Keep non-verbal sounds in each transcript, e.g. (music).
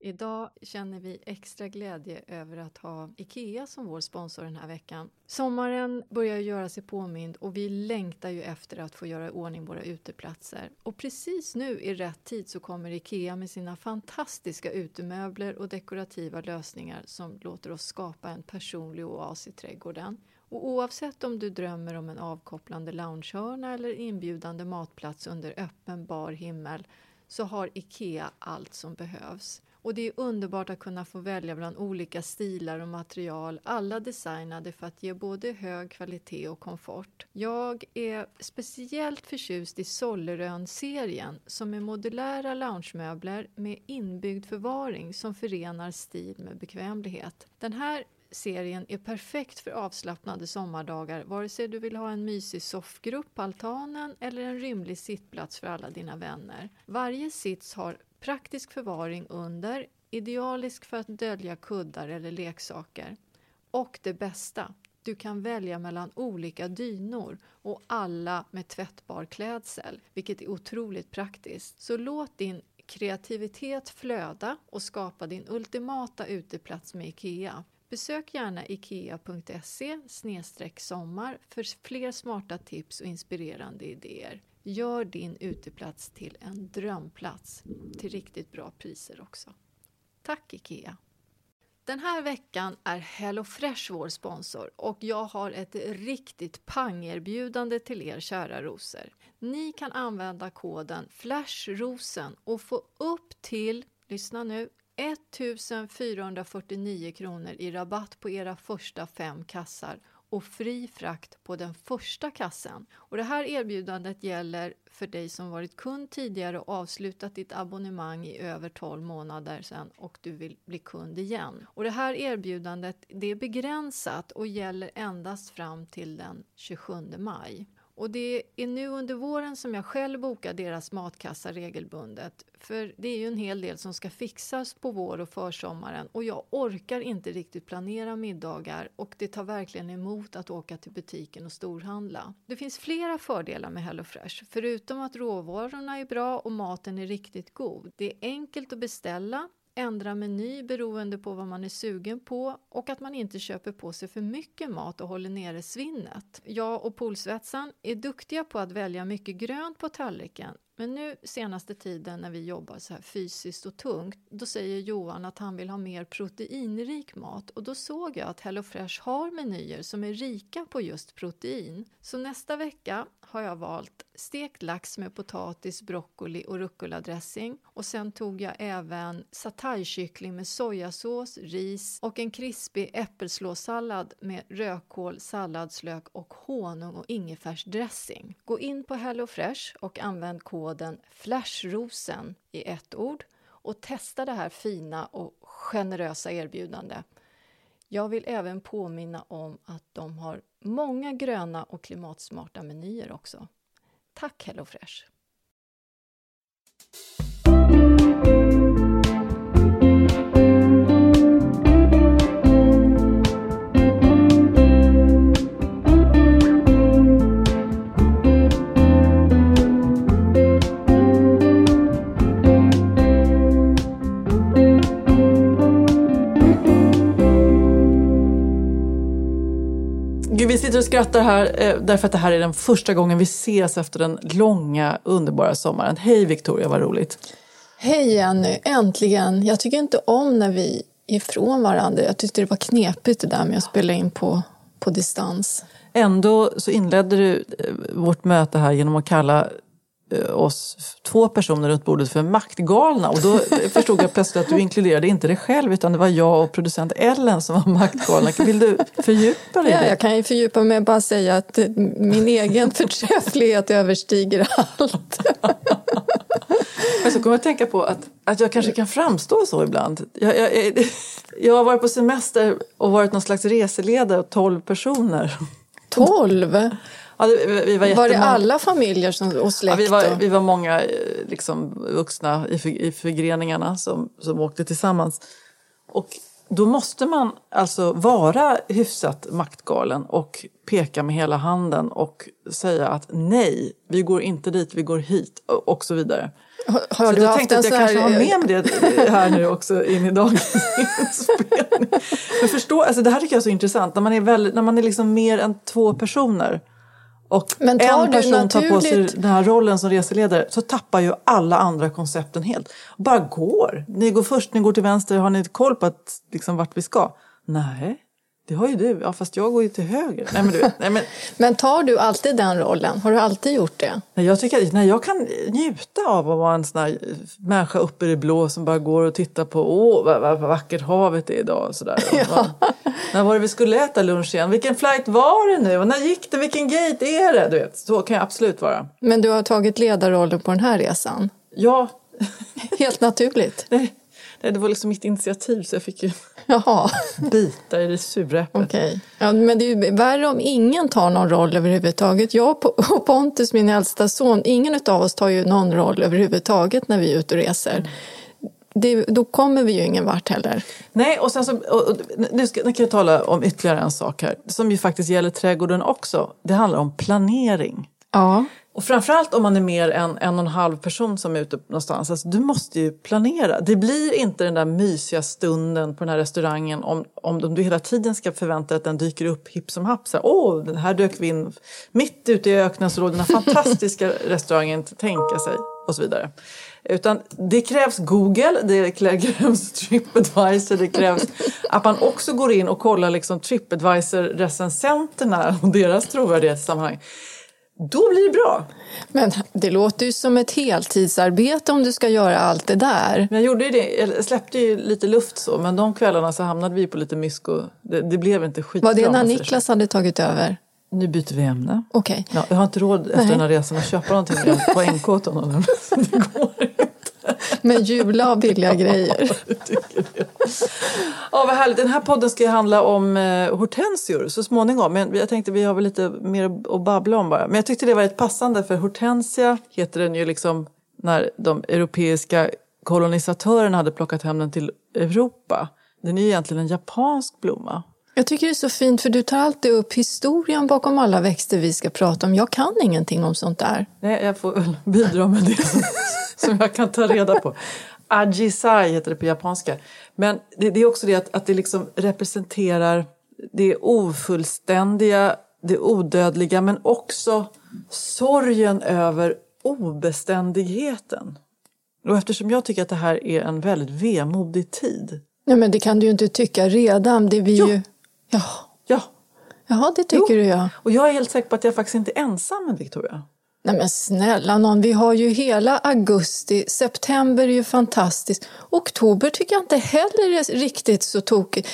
Idag känner vi extra glädje över att ha IKEA som vår sponsor den här veckan. Sommaren börjar göra sig påmind och vi längtar ju efter att få göra i ordning våra uteplatser. Och precis nu i rätt tid så kommer IKEA med sina fantastiska utemöbler och dekorativa lösningar som låter oss skapa en personlig oas i trädgården. Och oavsett om du drömmer om en avkopplande loungehörna eller inbjudande matplats under öppen bar himmel så har IKEA allt som behövs. Och det är underbart att kunna få välja bland olika stilar och material, alla designade för att ge både hög kvalitet och komfort. Jag är speciellt förtjust i Sollerön-serien som är modulära loungemöbler med inbyggd förvaring som förenar stil med bekvämlighet. Den här serien är perfekt för avslappnade sommardagar vare sig du vill ha en mysig soffgrupp på altanen eller en rymlig sittplats för alla dina vänner. Varje sits har Praktisk förvaring under, idealisk för att dölja kuddar eller leksaker. Och det bästa, du kan välja mellan olika dynor och alla med tvättbar klädsel, vilket är otroligt praktiskt. Så låt din kreativitet flöda och skapa din ultimata uteplats med IKEA. Besök gärna ikea.se sommar för fler smarta tips och inspirerande idéer. Gör din uteplats till en drömplats till riktigt bra priser också. Tack IKEA! Den här veckan är HelloFresh vår sponsor och jag har ett riktigt pangerbjudande till er kära rosor. Ni kan använda koden FLASHROSEN och få upp till, lyssna nu, 1449 kronor i rabatt på era första fem kassar och fri frakt på den första kassen. Och det här erbjudandet gäller för dig som varit kund tidigare och avslutat ditt abonnemang i över 12 månader sedan och du vill bli kund igen. Och det här erbjudandet det är begränsat och gäller endast fram till den 27 maj. Och det är nu under våren som jag själv bokar deras matkassa regelbundet. För det är ju en hel del som ska fixas på vår och försommaren och jag orkar inte riktigt planera middagar och det tar verkligen emot att åka till butiken och storhandla. Det finns flera fördelar med HelloFresh, förutom att råvarorna är bra och maten är riktigt god. Det är enkelt att beställa ändra meny beroende på vad man är sugen på och att man inte köper på sig för mycket mat och håller nere svinnet. Jag och Polsvetsan är duktiga på att välja mycket grönt på tallriken men nu senaste tiden när vi jobbar så här fysiskt och tungt, då säger Johan att han vill ha mer proteinrik mat och då såg jag att HelloFresh har menyer som är rika på just protein. Så nästa vecka har jag valt stekt lax med potatis, broccoli och rucola-dressing och sen tog jag även sataykyckling med sojasås, ris och en krispig äppelslåssallad med rödkål, salladslök och honung och ingefärsdressing. Gå in på HelloFresh och använd koden koden FLASHROSEN i ett ord och testa det här fina och generösa erbjudandet. Jag vill även påminna om att de har många gröna och klimatsmarta menyer också. Tack HelloFresh! Sitter och skrattar här eh, därför att det här är den första gången vi ses efter den långa underbara sommaren. Hej Victoria, vad roligt! Hej Jenny, äntligen! Jag tycker inte om när vi är ifrån varandra. Jag tyckte det var knepigt det där med att spela in på, på distans. Ändå så inledde du eh, vårt möte här genom att kalla oss två personer runt bordet för maktgalna. Och då förstod jag plötsligt att du inkluderade inte dig själv utan det var jag och producent Ellen som var maktgalna. Vill du fördjupa dig i Ja, det? jag kan ju fördjupa mig och bara säga att eh, min egen förträfflighet överstiger allt. Men (laughs) så kommer jag att tänka på att, att jag kanske kan framstå så ibland. Jag, jag, jag, jag har varit på semester och varit någon slags reseledare tolv personer. Tolv? Ja, det, vi, var, Var det alla familjer som, och Ja, släkt? vi, var, vi var många eh, liksom, vuxna i, i förgreningarna som, som åkte tillsammans. Och då måste man alltså vara hyfsat maktgalen och peka med hela handen och säga att nej, vi går inte dit, vi går hit och, så vidare. Har, så du jag tänkte att jag så kanske har här... med mig det här nu också in i dagens inspelning. Men förstå, alltså det här tycker jag är så intressant, när man är, väl, när man är liksom mer än två personer och Men tar en person tar på sig den här rollen som reseledare så tappar ju alla andra koncepten helt. Bara går. Ni går först, ni går till vänster, har ni koll på att, liksom, vart vi ska? Nej, det har ju du. Ja, fast jag går ju till höger. Nej, men du vet, nej, men, (laughs) Men tar du alltid den rollen? Har du alltid gjort det? Nej, jag, tycker, nej, jag kan njuta av att vara en sån här människa uppe i det blå som bara går och tittar på åh vad, vad, vad vackert havet är idag. Och sådär. (laughs) Och, När var det vi skulle äta lunch igen? Vilken flight var det nu? Och när gick det? Vilken gate är det? Du vet, så kan jag absolut vara. Men du har tagit ledarrollen på den här resan? Ja, Helt naturligt? (laughs) nej, nej, det var liksom mitt initiativ så jag fick ju (laughs) Jaha, bita i det sura äpplet. okej. Ja, men det är ju värre om ingen tar någon roll överhuvudtaget. Jag och (laughs) Pontus, min äldsta son, ingen av oss tar ju någon roll överhuvudtaget när vi är ute och reser. Det, då kommer vi ju ingen vart heller. Nej, och sen så, och, och, nu, ska, nu kan jag tala om ytterligare en sak här som ju faktiskt gäller trädgården också. Det handlar om planering. Ja. Och framförallt om man är mer än en och en halv person som är ute någonstans. Alltså, du måste ju planera. Det blir inte den där mysiga stunden på den här restaurangen om, om, om du hela tiden ska förvänta dig att den dyker upp hipp som happ. Åh, den här dök vi in mitt ute i öknen så låg den här fantastiska (laughs) restaurangen att tänka sig och så vidare. Utan det krävs Google, det krävs (laughs) Tripadvisor, det krävs att man också går in och kollar liksom Tripadvisor-recensenterna och deras trovärdighet i sammanhang. Då blir det bra. Men det låter ju som ett heltidsarbete om du ska göra allt det där. Men jag gjorde det, jag släppte ju lite luft så, men de kvällarna så hamnade vi på lite mysk och det, det blev inte skitbra. Var det när Niklas hade tagit över? Nu byter vi ämne. Okej. Ja, jag har inte råd efter Nej. den här resan att köpa någonting på NK åt honom. (laughs) Det går inte. Men jula och billiga grejer. Det. Ja, vad härligt. Den här podden ska ju handla om eh, hortensior så småningom. Men jag tänkte vi har väl lite mer att babbla om bara. Men jag tyckte det var ett passande för hortensia heter den ju liksom när de europeiska kolonisatörerna hade plockat hem den till Europa. Den är ju egentligen en japansk blomma. Jag tycker det är så fint för du tar alltid upp historien bakom alla växter vi ska prata om. Jag kan ingenting om sånt där. Nej, jag får väl bidra med det (laughs) som jag kan ta reda på. Ajisai heter det på japanska. Men det, det är också det att, att det liksom representerar det ofullständiga, det odödliga men också sorgen över obeständigheten. Och eftersom jag tycker att det här är en väldigt vemodig tid. Nej, men det kan du ju inte tycka redan. Det vi Jo. ju... Ja. Ja, Jaha, det tycker du ja. och jag är helt säker på att jag faktiskt inte är ensam med Victoria. Nej men snälla någon, vi har ju hela augusti, september är ju fantastiskt. Oktober tycker jag inte heller är riktigt så tokigt.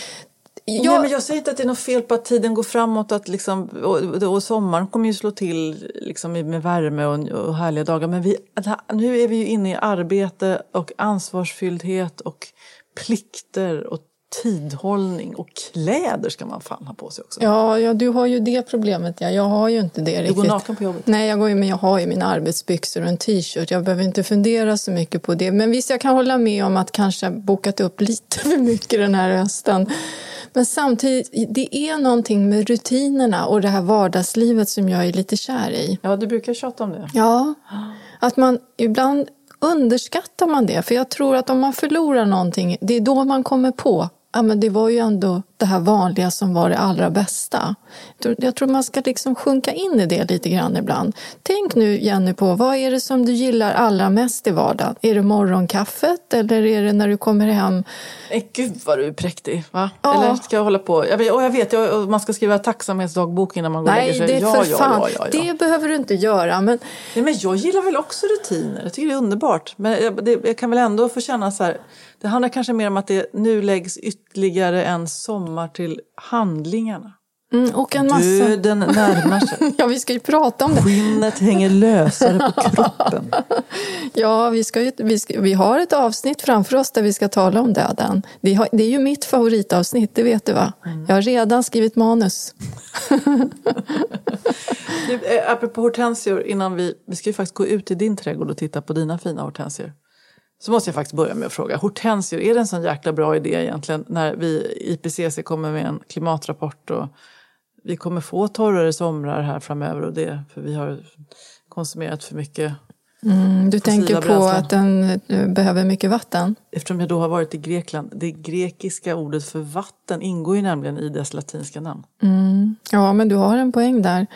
Jag, Nej, men jag säger inte att det är något fel på att tiden går framåt att liksom, och, och sommaren kommer ju slå till liksom, med värme och, och härliga dagar. Men vi, nu är vi ju inne i arbete och ansvarsfylldhet och plikter och tidhållning och kläder ska man fan ha på sig också. Ja, ja, du har ju det problemet. Ja. Jag har ju inte det du riktigt. går naken på jobbet. Nej, jag, går ju, men jag har ju mina arbetsbyxor och en t-shirt. Jag behöver inte fundera så mycket på det. Men visst, jag kan hålla med om att kanske bokat upp lite (laughs) för mycket den här hösten. Men samtidigt, det är någonting med rutinerna och det här vardagslivet som jag är lite kär i. Ja, du brukar tjata om det. Ja, att man ibland underskattar man det. För jag tror att om man förlorar någonting, det är då man kommer på Ja, men det var ju ändå det här vanliga som var det allra bästa. Jag tror man ska liksom sjunka in i det lite grann ibland. Tänk nu Jenny på vad är det som du gillar allra mest i vardagen? Är det morgonkaffet eller är det när du kommer hem? Eh, gud vad du är präktig. Va? Ja. Eller ska jag hålla på? Jag vet, och jag vet, jag, man ska skriva tacksamhetsdagbok innan man går Nej, och lägger sig. Nej, det är för ja, fan. Ja, ja, det behöver du inte göra. Men... Nej, men jag gillar väl också rutiner. Jag tycker det är underbart. Men jag, det, jag kan väl ändå få känna så här. Det handlar kanske mer om att det nu läggs ytterligare en sommar till handlingarna. Mm, och en massa... Döden närmar sig. (laughs) ja, vi ska ju prata om det. Skinnet hänger lösare på (laughs) kroppen. ja, vi, ska ju, vi, ska, vi har ett avsnitt framför oss där vi ska tala om döden. Det, har, det är ju mitt favoritavsnitt, det vet du va? Mm. Jag har redan skrivit manus. (laughs) eh, apropå hortensior, innan vi, vi ska ju faktiskt gå ut i din trädgård och titta på dina fina hortensior. Så måste jag faktiskt börja med att fråga, hortensior, är det en sån jäkla bra idé egentligen när vi IPCC kommer med en klimatrapport och vi kommer få torrare somrar här framöver och det för vi har konsumerat för mycket mm, Du tänker på bränslen. att den eh, behöver mycket vatten? Eftersom jag då har varit i Grekland. Det grekiska ordet för vatten ingår ju nämligen i dess latinska namn. Mm. Ja, men du har en poäng där.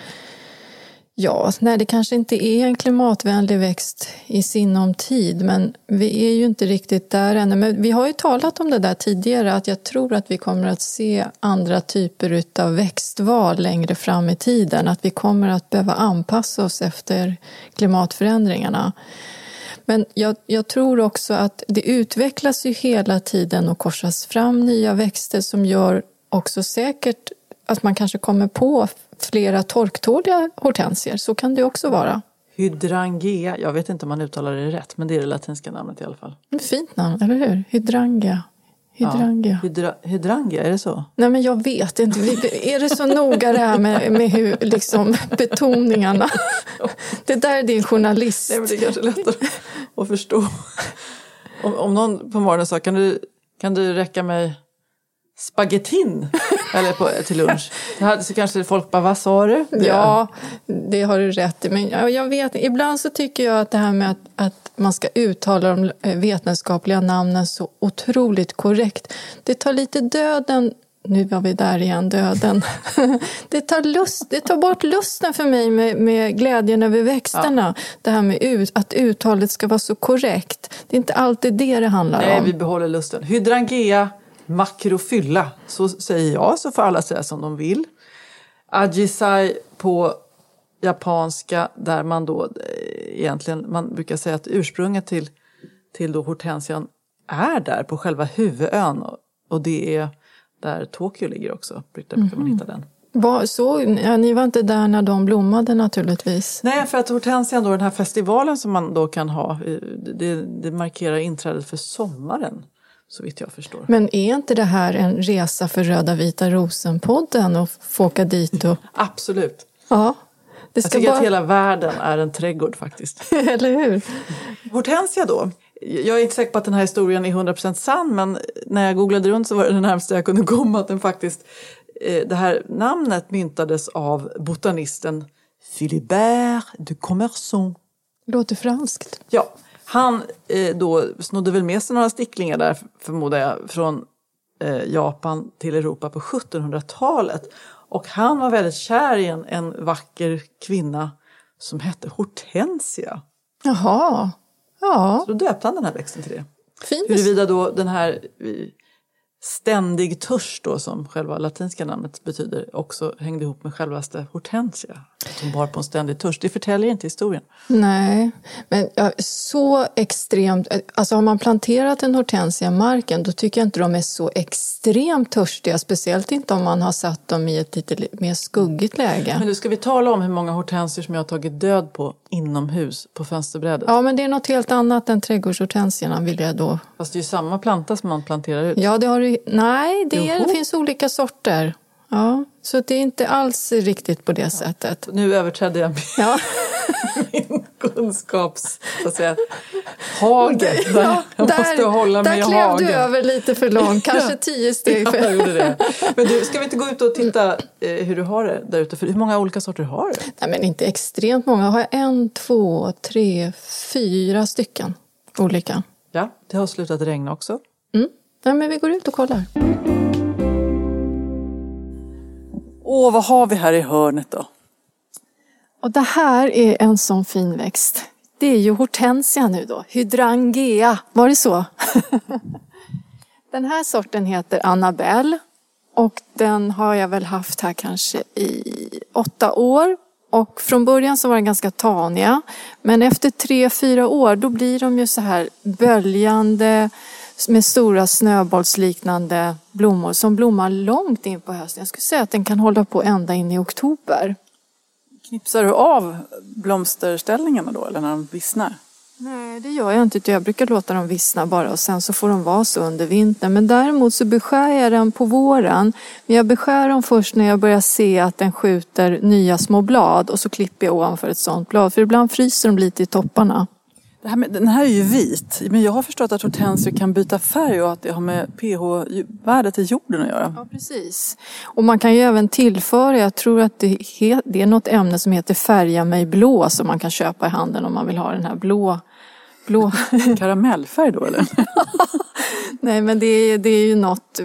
Ja, alltså, nej, det kanske inte är en klimatvänlig växt i sinom tid, men vi är ju inte riktigt där ännu. Men vi har ju talat om det där tidigare, att jag tror att vi kommer att se andra typer av växtval längre fram i tiden, att vi kommer att behöva anpassa oss efter klimatförändringarna. Men jag, jag, tror också att det utvecklas ju hela tiden och korsas fram nya växter som gör också säkert att man kanske kommer på flera torktåliga hortensier. Så kan det också vara. Hydrangea, jag vet inte om man uttalar det rätt, men det är det latinska namnet i alla fall. Fint namn, eller hur? Hydrangea. Hydrangea. Ja, hydra, hydrangea, är det så? Nej, men jag vet inte. Är det så noga det här med, med hur, liksom, betoningarna? Det där är din journalist. Nej, men det är kanske lättare att förstå. Om, om någon på morgonen sa, kan du, kan du räcka mig spagettin eller på, till lunch. Så kanske folk bara, vad sa du? Ja, det har du rätt i. Men jag vet, ibland så tycker jag att det här med att, att man ska uttala de eh, vetenskapliga namnen så otroligt korrekt. Det tar lite döden nu var vi där igen, döden. (laughs) Det tar, lust, det tar bort lusten för mig med, med glädjen över växterna. Ja. Det här med ut, att uttalet ska vara så korrekt. Det är inte alltid det det handlar Nej, om. Nej, vi behåller lusten. Hydrangea makrofylla, så säger jag, så får alla säga som de vill. Ajisai på japanska där man då eh, egentligen, man brukar säga att ursprunget till, till då hortensian är där på själva huvudön och det är där Tokyo ligger också, brukar man mhm. hitta den. Var, så, ja, ni var inte där när de blommade naturligtvis? Nej, för att hortensian, då, den här festivalen som man då kan ha, eh, det, det markerar inträdet för sommaren så vitt jag förstår. Men är inte det här en resa för Röda vita rosen-podden och få åka dit? Och... (laughs) Absolut. Ja. Det ska jag tycker bara... att hela världen är en trädgård faktiskt. (laughs) Eller hur? Hortensia då. Jag är inte säker på att den här historien är 100% sann men när jag googlade runt så var det det närmaste jag kunde komma att den faktiskt eh, det här namnet myntades av botanisten Philibert de Commerson. Låter franskt. Ja, han eh, då snodde väl med sig några sticklingar där, förmodar jag, från eh, Japan till Europa på 1700-talet. Och han var väldigt kär i en, en vacker kvinna som hette Hortensia. Jaha. Ja. Så då döpte han den här växten till det. Fint. Huruvida då den här ständig törst då, som själva latinska namnet betyder, också hängde ihop med självaste hortensia. Som bar på en ständig törst. Det förtäljer inte historien. Nej, men ja, så extremt... Alltså har man planterat en hortensia i marken då tycker jag inte de är så extremt törstiga. Speciellt inte om man har satt dem i ett lite mer skuggigt läge. Men nu ska vi tala om hur många hortensior som jag har tagit död på inomhus på fönsterbrädet. Ja, men det är något helt annat än trädgårdshortensierna vill jag då... Fast det är ju samma planta som man planterar ut. Ja, det har du... Nej, det, det finns olika sorter. Ja, så det är inte alls riktigt på det ja. sättet. Nu överträdde jag min, ja. (laughs) min kunskaps... Så att säga, (laughs) hage. Ja, jag där, måste hålla mig i hagen. Där klev du över lite för långt, (laughs) kanske tio steg. För... Ja, jag gjorde det. Men du, ska vi inte gå ut och titta eh, hur du har det där ute? För hur många olika sorter har du? Nej, men inte extremt många. Har jag en, två, tre, fyra stycken olika. Ja, det har slutat regna också. Mm. Ja, men vi går ut och kollar. Åh, vad har vi här i hörnet då? Och det här är en sån fin växt. Det är ju hortensia nu då, hydrangea, var det så? (laughs) den här sorten heter Annabelle och den har jag väl haft här kanske i åtta år. Och från början så var den ganska taniga. Men efter tre, fyra år då blir de ju så här böljande med stora snöbollsliknande blommor som blommar långt in på hösten. Jag skulle säga att den kan hålla på ända in i oktober. Knipsar du av blomsterställningarna då eller när de vissnar? Nej, det gör jag inte. Jag brukar låta dem vissna bara och sen så får de vara så under vintern. Men däremot så beskär jag den på våren. Men jag beskär dem först när jag börjar se att den skjuter nya små blad och så klipper jag ovanför ett sånt blad. För ibland fryser de lite i topparna. Här den här är ju vit, men jag har förstått att hortensior kan byta färg och att det har med pH-värdet i jorden att göra. Ja, precis. Och man kan ju även tillföra, jag tror att det är, det är något ämne som heter Färga mig blå som man kan köpa i handeln om man vill ha den här blå blå. (laughs) Karamellfärg då eller? (laughs) Nej men det är, det är ju något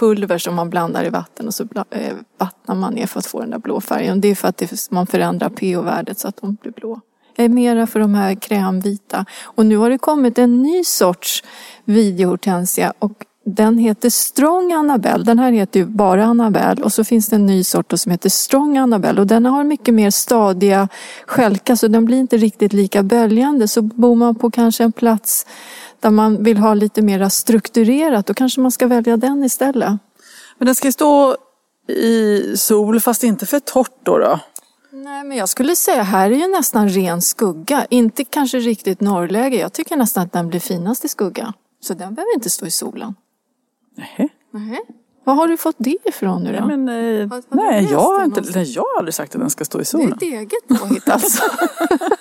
pulver som man blandar i vatten och så eh, vattnar man ner för att få den där blå färgen. Det är för att det, man förändrar pH-värdet så att de blir blå. Jag är mera för de här krämvita. Och nu har det kommit en ny sorts videohortensia och den heter Strong Annabelle. Den här heter ju bara Annabelle och så finns det en ny sort som heter Strong Annabelle och den har mycket mer stadiga skälkar så den blir inte riktigt lika böljande. Så bor man på kanske en plats där man vill ha lite mer strukturerat då kanske man ska välja den istället. Men den ska stå i sol fast inte för torrt då? då? Nej, men jag skulle säga här är ju nästan ren skugga. Inte kanske riktigt norrläge. Jag tycker nästan att den blir finast i skugga. Så den behöver inte stå i solen. Nej. Nej. Var har du fått det ifrån nu då? Ja, men, eh, har, har nej, jag har, inte, nej, jag har aldrig sagt att den ska stå i solen. Det är ett eget påhitt alltså. (laughs)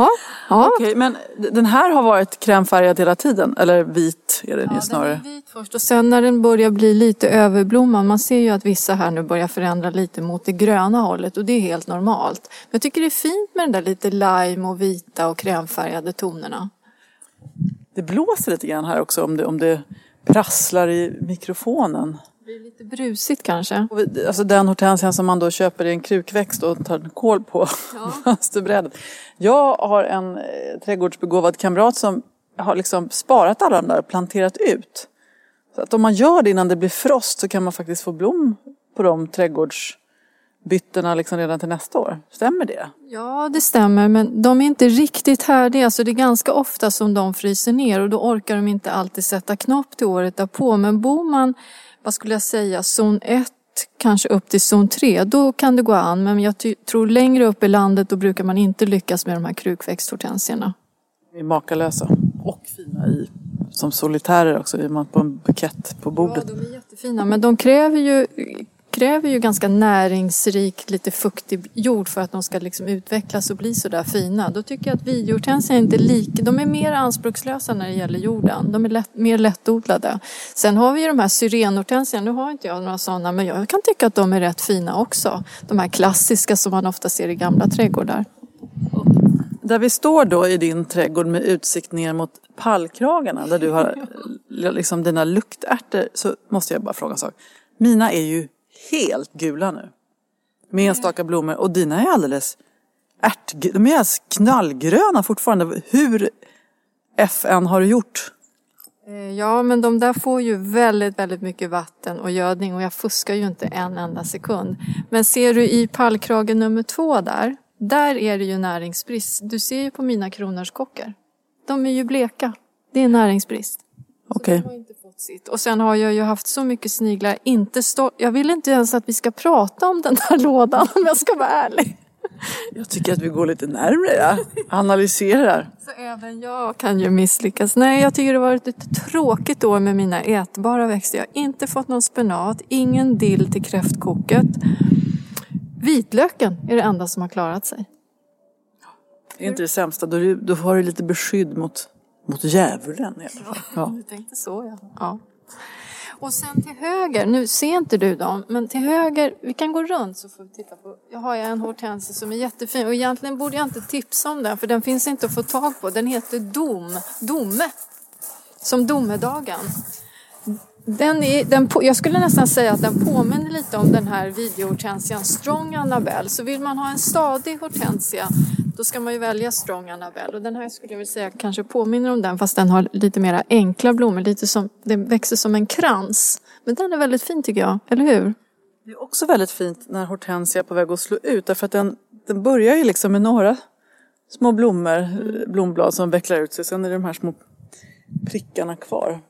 ja, ja. Okej, men den här har varit krämfärgad hela tiden? Eller vit är den ja, ju snarare? Den är vit först och sen när den börjar bli lite överblommad. Man ser ju att vissa här nu börjar förändra lite mot det gröna hållet och det är helt normalt. Men jag tycker det är fint med den där lite lime och vita och krämfärgade tonerna. Det blåser lite grann här också om det, om det prasslar i mikrofonen. Blir lite brusigt kanske. Alltså den hortensian som man då köper i en krukväxt och tar kol på ja. (laughs) fönsterbrädet. Jag har en eh, trädgårdsbegåvad kamrat som har liksom sparat alla de där och planterat ut. Så att om man gör det innan det blir frost så kan man faktiskt få blom på de trädgårds bytena liksom redan till nästa år. Stämmer det? Ja, det stämmer, men de är inte riktigt härdiga. Alltså det är ganska ofta som de fryser ner och då orkar de inte alltid sätta knopp till året därpå. Men bor man, vad skulle jag säga, zon 1 kanske upp till zon 3, då kan det gå an. Men jag tror längre upp i landet då brukar man inte lyckas med de här krukväxthortensierna. De är makalösa och fina i som solitärer också, i man på en bukett på bordet. Ja, de är jättefina, men de kräver ju kräver ju ganska näringsrik, lite fuktig jord för att de ska liksom utvecklas och bli så där fina. Då tycker jag att videohortensior är inte lika, de är mer anspråkslösa när det gäller jorden. De är lätt, mer lättodlade. Sen har vi ju de här syrenhortensierna, nu har inte jag några sådana, men jag kan tycka att de är rätt fina också. De här klassiska som man ofta ser i gamla trädgårdar. Där vi står då i din trädgård med utsikt ner mot pallkragarna där du har (laughs) liksom dina luktärtor så måste jag bara fråga en sak. Mina är ju helt gula nu. Med enstaka blommor. Och dina är alldeles ärt... De är alldeles knallgröna fortfarande. Hur FN har du gjort? Eh, ja, men de där får ju väldigt, väldigt mycket vatten och gödning och jag fuskar ju inte en enda sekund. Men ser du i pallkragen nummer två där, där är det ju näringsbrist. Du ser ju på mina kronärtskockor. De är ju bleka. Det är näringsbrist. Okej. Okay sitt. Och sen har jag ju haft så mycket sniglar. Inte stå... Jag vill inte ens att vi ska prata om den här (laughs) lådan om jag ska vara ärlig. Jag tycker att vi går lite närmre, ja. analyserar. Så även jag kan ju misslyckas. Nej, jag tycker det har varit ett tråkigt år med mina ätbara växter. Jag har inte fått någon spenat, ingen dill till kräftkoket. Vitlöken är det enda som har klarat sig. Det är inte det sämsta, då, då har du lite beskydd mot mot djävulen i alla fall. Ja, du tänkte så ja. ja. Och sen till höger, nu ser inte du dem, men till höger, vi kan gå runt så får vi titta på. Jag har en hortensia som är jättefin och egentligen borde jag inte tipsa om den för den finns inte att få tag på. Den heter Dom, Domme, som domedagen. Den är, den på, jag skulle nästan säga att den påminner lite om den här videohortensian Strong Annabelle. Så vill man ha en stadig hortensia då ska man ju välja Strong Annabelle. Och den här skulle jag vilja säga kanske påminner om den fast den har lite mera enkla blommor. Lite som, den växer som en krans. Men den är väldigt fin tycker jag, eller hur? Det är också väldigt fint när hortensia är på väg att slå ut därför att den, den börjar ju liksom med några små blommor, blomblad som vecklar ut sig. Sen är det de här små prickarna kvar.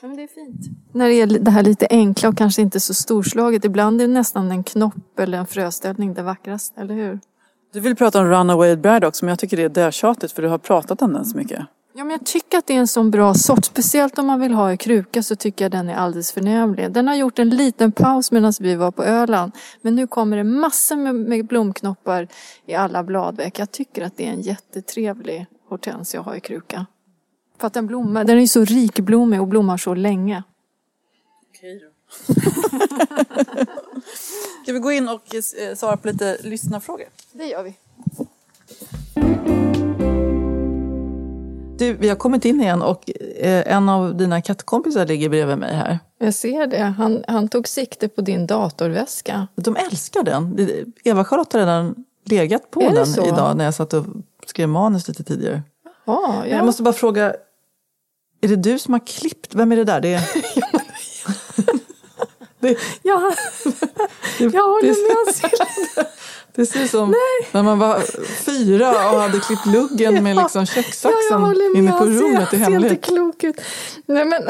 Ja, men det är fint. När det gäller det här lite enkla och kanske inte så storslaget. Ibland är det nästan en knopp eller en fröställning det vackraste, eller hur? Du vill prata om Runaway Braddock men jag tycker det är dötjatigt för du har pratat om den så mycket. Ja, men jag tycker att det är en sån bra sort. Speciellt om man vill ha i kruka så tycker jag den är alldeles förnämlig. Den har gjort en liten paus medan vi var på Öland. Men nu kommer det massor med, med blomknoppar i alla bladverk. Jag tycker att det är en jättetrevlig hortensia att ha i kruka. För att den blommar, den är ju så rikblommig och blommar så länge. Okej då. (laughs) Ska vi gå in och eh, svara på lite lyssnarfrågor? Det gör vi. Du, vi har kommit in igen och eh, en av dina kattkompisar ligger bredvid mig här. Jag ser det. Han, han tog sikte på din datorväska. De älskar den. Eva-Charlotte har redan legat på den så? idag när jag satt och skrev manus lite tidigare. Ja, ja. Jag måste bara fråga, är det du som har klippt? Vem är det där? Det är... (laughs) det, Ja, (laughs) det, jag håller det, med ser ut (laughs) som när man var fyra och hade klippt luggen (laughs) med liksom Ja, jag kökssaxen med. inne på rummet i han ser inte hemlighet. klok ut. Nej men...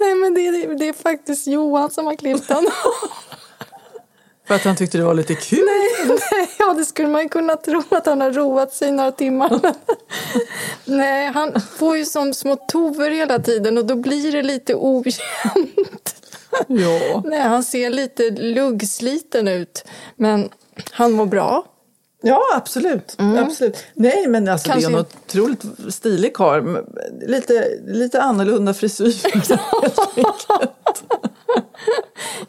Nej men det är, det är faktiskt Johan som har klippt den. För att han tyckte det var lite kul. Nej, ja det skulle man ju kunna tro att han har roat sig några timmar. Nej, han får ju som små tover hela tiden och då blir det lite ojämnt. Ja. Nej, han ser lite luggsliten ut. Men han mår bra. Ja, absolut. absolut. Nej, men alltså, det Kanske- är en otroligt stilig karl. Lite, lite annorlunda frisyr. (laughs)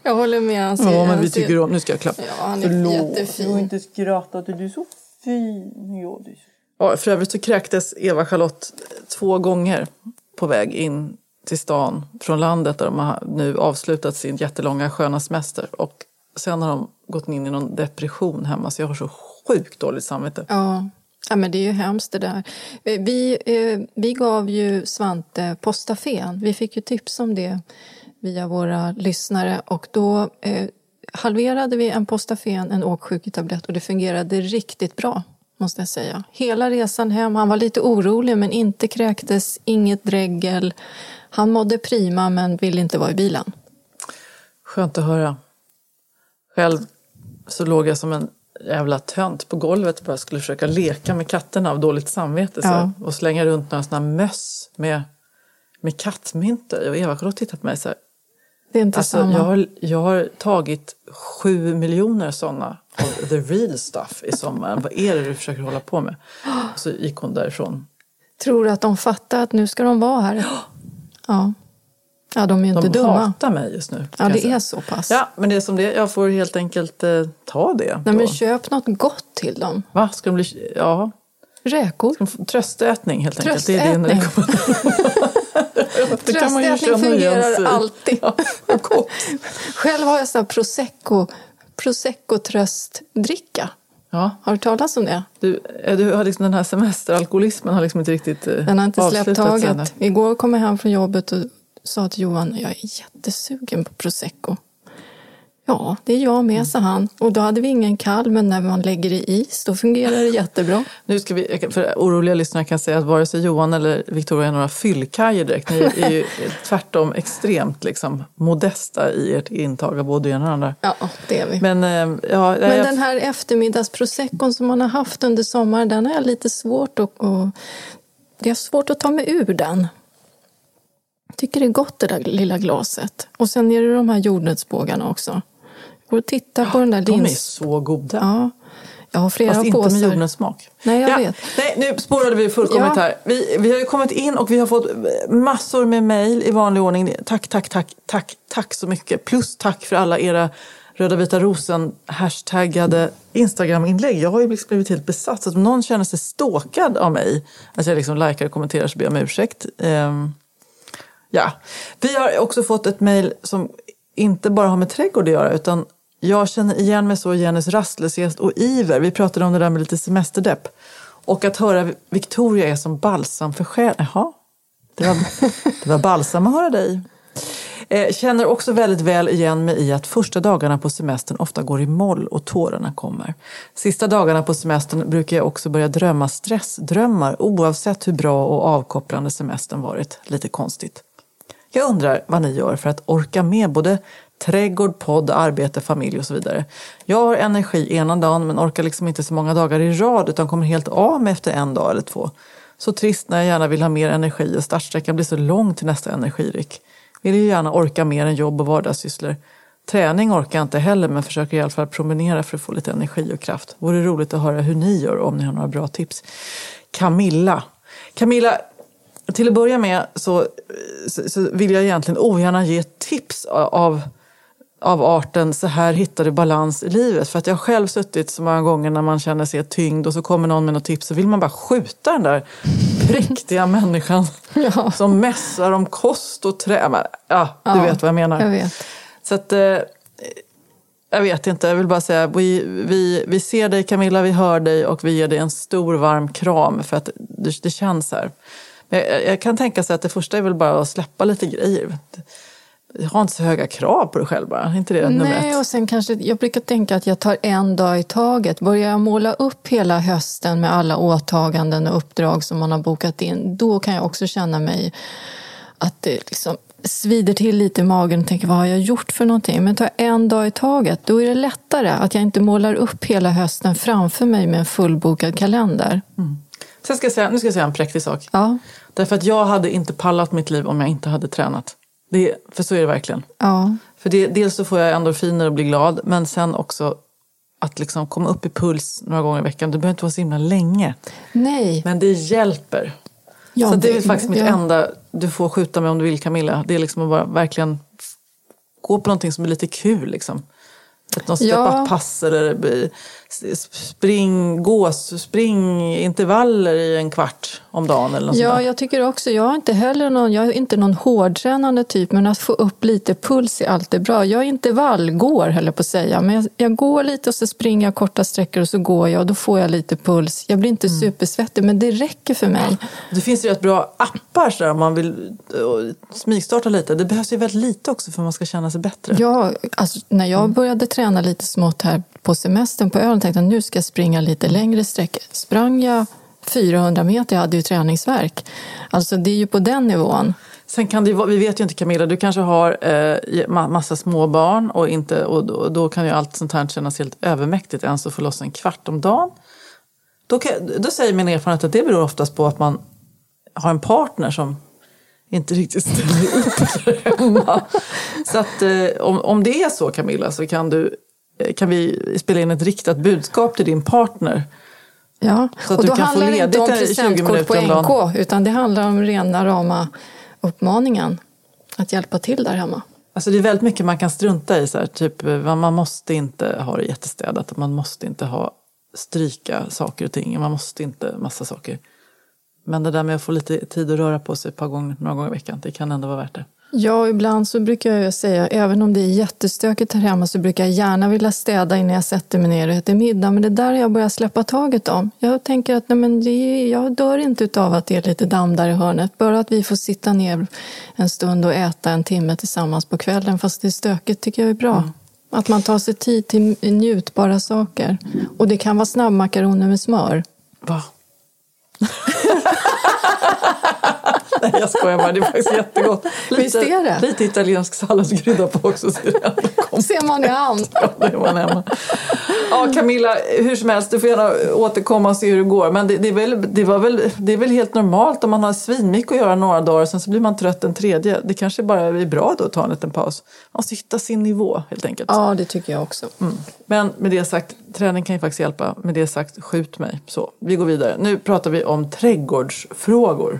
Jag håller med. Han ser, ja, men han vi ser- tycker om... Nu ska jag klappa. Ja, han är jättefin. inte skrattat. Du är så fin. Ja, du är så... Ja, för övrigt så kräktes Eva-Charlotte två gånger på väg in till stan från landet där de har nu avslutat sin jättelånga sköna semester. Och sen har de gått in i någon depression hemma så jag har så sjukt dåligt samvete. Ja. ja, men det är ju hemskt det där. Eh, Vi, eh, vi gav ju Svante postafén. Vi fick ju tips om det via våra lyssnare och då eh, halverade vi en postafén, en åksjuketablett och det fungerade riktigt bra måste jag säga. Hela resan hem, han var lite orolig men inte kräktes, inget dregel. Han mådde prima men ville inte vara i bilen. Skönt att höra. Själv så låg jag som en jävla tönt på golvet och bara skulle försöka leka med katterna av dåligt samvete. Ja. och slänga runt några sådana möss med, med kattmyntor. Och Eva-Charlotte tittat på mig så här. Det är inte Alltså, samma. jag, har, jag har tagit sju miljoner sådana av the real stuff i sommar. Vad är det du försöker hålla på med? Och så gick hon därifrån. Tror att de fattar att nu ska de vara här. (gasps) Ja, ja de är ju De inte dumma. hatar mig just nu. Ja, det är så pass. Ja, men det är som det. Jag får helt enkelt eh, ta det. Nej, men då. köp något gott till dem. Va? Ska de bli... Ja. Räkor. Ska de Tröstätning helt enkelt. Det är din Tröstätning. (laughs) Tröstätning fungerar alltid. (laughs) Ja, gott. Själv har jag sån här prosecco, prosecco tröstdricka. Ja, Har du talat om det? du, eh, du har liksom den här semesteralkoholismen har liksom inte riktigt eh, Den har inte släppt taget. Igår kom jag hem från jobbet och sa till Johan, jag är jättesugen på prosecco. Ja, det är jag med, sa han. Och då hade vi ingen kall, men när man lägger i is, då fungerar det jättebra. (laughs) Nu ska vi, för oroliga lyssnare kan säga att vare sig Johan eller Victoria är några fyllkajer direkt. Ni är ju (laughs) tvärtom extremt liksom, modesta i ert intag av både det ena och det andra. Ja, det är vi. Men, eh, ja, Men jag, den här eftermiddagsproseccon som man har haft under sommaren, den har jag lite svårt att... Och, det är svårt att ta mig ur den. Tycker det är gott det där lilla glaset. Och sen är det de här jordnötsbågarna också. Går och tittar på den där de är lins... så goda. Ja, jag har flera Fast inte påsar. med jordnötssmak. Nej, jag ja. vet. Nej, nu spårade vi fullkomligt Ja. här. Vi, vi har ju kommit in och vi har fått massor med mejl i vanlig ordning. Tack, tack, tack, tack, tack så mycket. Plus tack för alla era Röda vita rosen hashtaggade Instagram-inlägg. Jag har ju liksom blivit helt besatt. Så att om någon känner sig ståkad av mig, att jag liksom likar och kommenterar så ber jag om ursäkt. Ehm, Ja, vi har också fått ett mejl som inte bara har med trädgård att göra utan jag känner igen mig så i Jennys rastlöshet och iver. Vi pratade om det där med lite semesterdepp. Och att höra Victoria är som balsam för själen. Jaha, det var, det var balsam att höra dig. Eh, känner också väldigt väl igen mig i att första dagarna på semestern ofta går i moll och tårarna kommer. Sista dagarna på semestern brukar jag också börja drömma stressdrömmar oavsett hur bra och avkopplande semestern varit. Lite konstigt. Jag undrar vad ni gör för att orka med både trädgård, podd, arbete, familj och så vidare. Jag har energi ena dagen men orkar liksom inte så många dagar i rad utan kommer helt av mig efter en dag eller två. Så trist när jag gärna vill ha mer energi och startsträckan blir så lång till nästa energiryck. Vill ju gärna orka mer än jobb och vardagssysslor. Träning orkar jag inte heller men försöker i alla fall promenera för att få lite energi och kraft. Vore roligt att höra hur ni gör om ni har några bra tips. Camilla. Camilla, till att börja med så, så, så vill jag egentligen ogärna ge tips av av arten så här hittar du balans i livet. För att jag har själv suttit så många gånger när man känner sig tyngd och så kommer någon med något tips så vill man bara skjuta den där (laughs) präktiga människan ja. som mässar om kost och trä. Ja, du ja, vet vad jag menar. Jag vet. Så att, eh, jag vet inte, jag vill bara säga vi, vi, vi ser dig Camilla, vi hör dig och vi ger dig en stor varm kram för att det, det känns här. Men jag, jag kan tänka sig att det första är väl bara att släppa lite grejer ha inte så höga krav på dig själv bara. inte det Nej, och sen kanske, jag brukar tänka att jag tar en dag i taget. Börjar jag måla upp hela hösten med alla åtaganden och uppdrag som man har bokat in, då kan jag också känna mig att det liksom svider till lite i magen och tänker vad har jag gjort för någonting? Men tar jag en dag i taget, då är det lättare att jag inte målar upp hela hösten framför mig med en fullbokad kalender. Mm. Sen ska jag säga, nu ska jag säga en präktig sak. Ja. Därför att jag hade inte pallat mitt liv om jag inte hade tränat. Det, för så är det verkligen. Ja. För det, dels så får jag endorfiner och blir glad, men sen också att liksom komma upp i puls några gånger i veckan. Det behöver inte vara så himla länge. Nej. Men det hjälper. Ja, så det, det är faktiskt mitt ja. enda du får skjuta med om du vill Camilla. Det är liksom att bara verkligen gå på någonting som är lite kul. Liksom. Ett något ja. pass eller spring, gås, springintervaller i en kvart om dagen. Eller något ja, sådär. jag tycker också, jag är inte heller någon, jag är inte någon hårdtränande typ, men att få upp lite puls är alltid bra. Jag är intervallgår, jag på att säga, men jag, jag, går lite och så springer jag korta sträckor och så går jag och då får jag lite puls. Jag blir inte mm. supersvettig, men det räcker för mig. Det finns ju rätt bra appar så där, om man vill smygstarta lite. Det behövs ju väldigt lite också för att man ska känna sig bättre. Ja, alltså, när jag började träna lite smått här på semestern på Öland tänkte att nu ska jag springa lite längre sträckor. Sprang jag 400 meter, jag hade ju träningsverk. Alltså det är ju på den nivån. Sen kan det vi vet ju inte Camilla, du kanske har eh, massa småbarn och, inte, och då, då kan ju allt sånt här kännas helt övermäktigt ens att få loss en kvart om dagen. Då, kan, då säger min erfarenhet att det beror oftast på att man har en partner som inte riktigt ställer upp hemma. (laughs) Så att eh, om, om det är så Camilla så kan du kan vi spela in ett riktat budskap till din partner. Ja, så att och då du kan handlar få det inte om presentkort på NK utan det handlar om rena rama uppmaningen att hjälpa till där hemma. Alltså det är väldigt mycket man kan strunta i. Så här, typ, man måste inte ha det jättestädat. Man måste inte ha stryka saker och ting. Man måste inte massa saker. Men det där med att få lite tid att röra på sig ett par gånger, några gånger i veckan, det kan ändå vara värt det. Ja, ibland så brukar jag säga, även om det är jättestökigt här hemma så brukar jag gärna vilja städa innan jag sätter mig ner och äter middag. Men det där har jag börjat släppa taget om. Jag tänker att nej, men det, jag dör inte av att det är lite damm där i hörnet. Bara att vi får sitta ner en stund och äta en timme tillsammans på kvällen fast det är stökigt tycker jag är bra. Mm. Att man tar sig tid till njutbara saker. Och det kan vara snabbmakaroner med smör. Va? (laughs) (laughs) Nej, jag skojar bara. Det är faktiskt jättegott. (laughs) Lite, Visst är det? Lite italiensk salladskrydda på också. Så det (laughs) ser man i hand. Ja, det är man hemma. Ja, Camilla, hur som helst, du får gärna återkomma och se hur det går. Men det, det, är, väl, det, var väl, det är väl helt normalt om man har svinmycket att göra några dagar och sen så blir man trött en tredje. Det kanske bara är bra då att ta en liten paus. Man måste hitta sin nivå helt enkelt. Ja, det tycker jag också. Mm. Men med det sagt, träning kan ju faktiskt hjälpa. Med det sagt, skjut mig. Så, vi går vidare. Nu pratar vi om trädgårdsfrågor.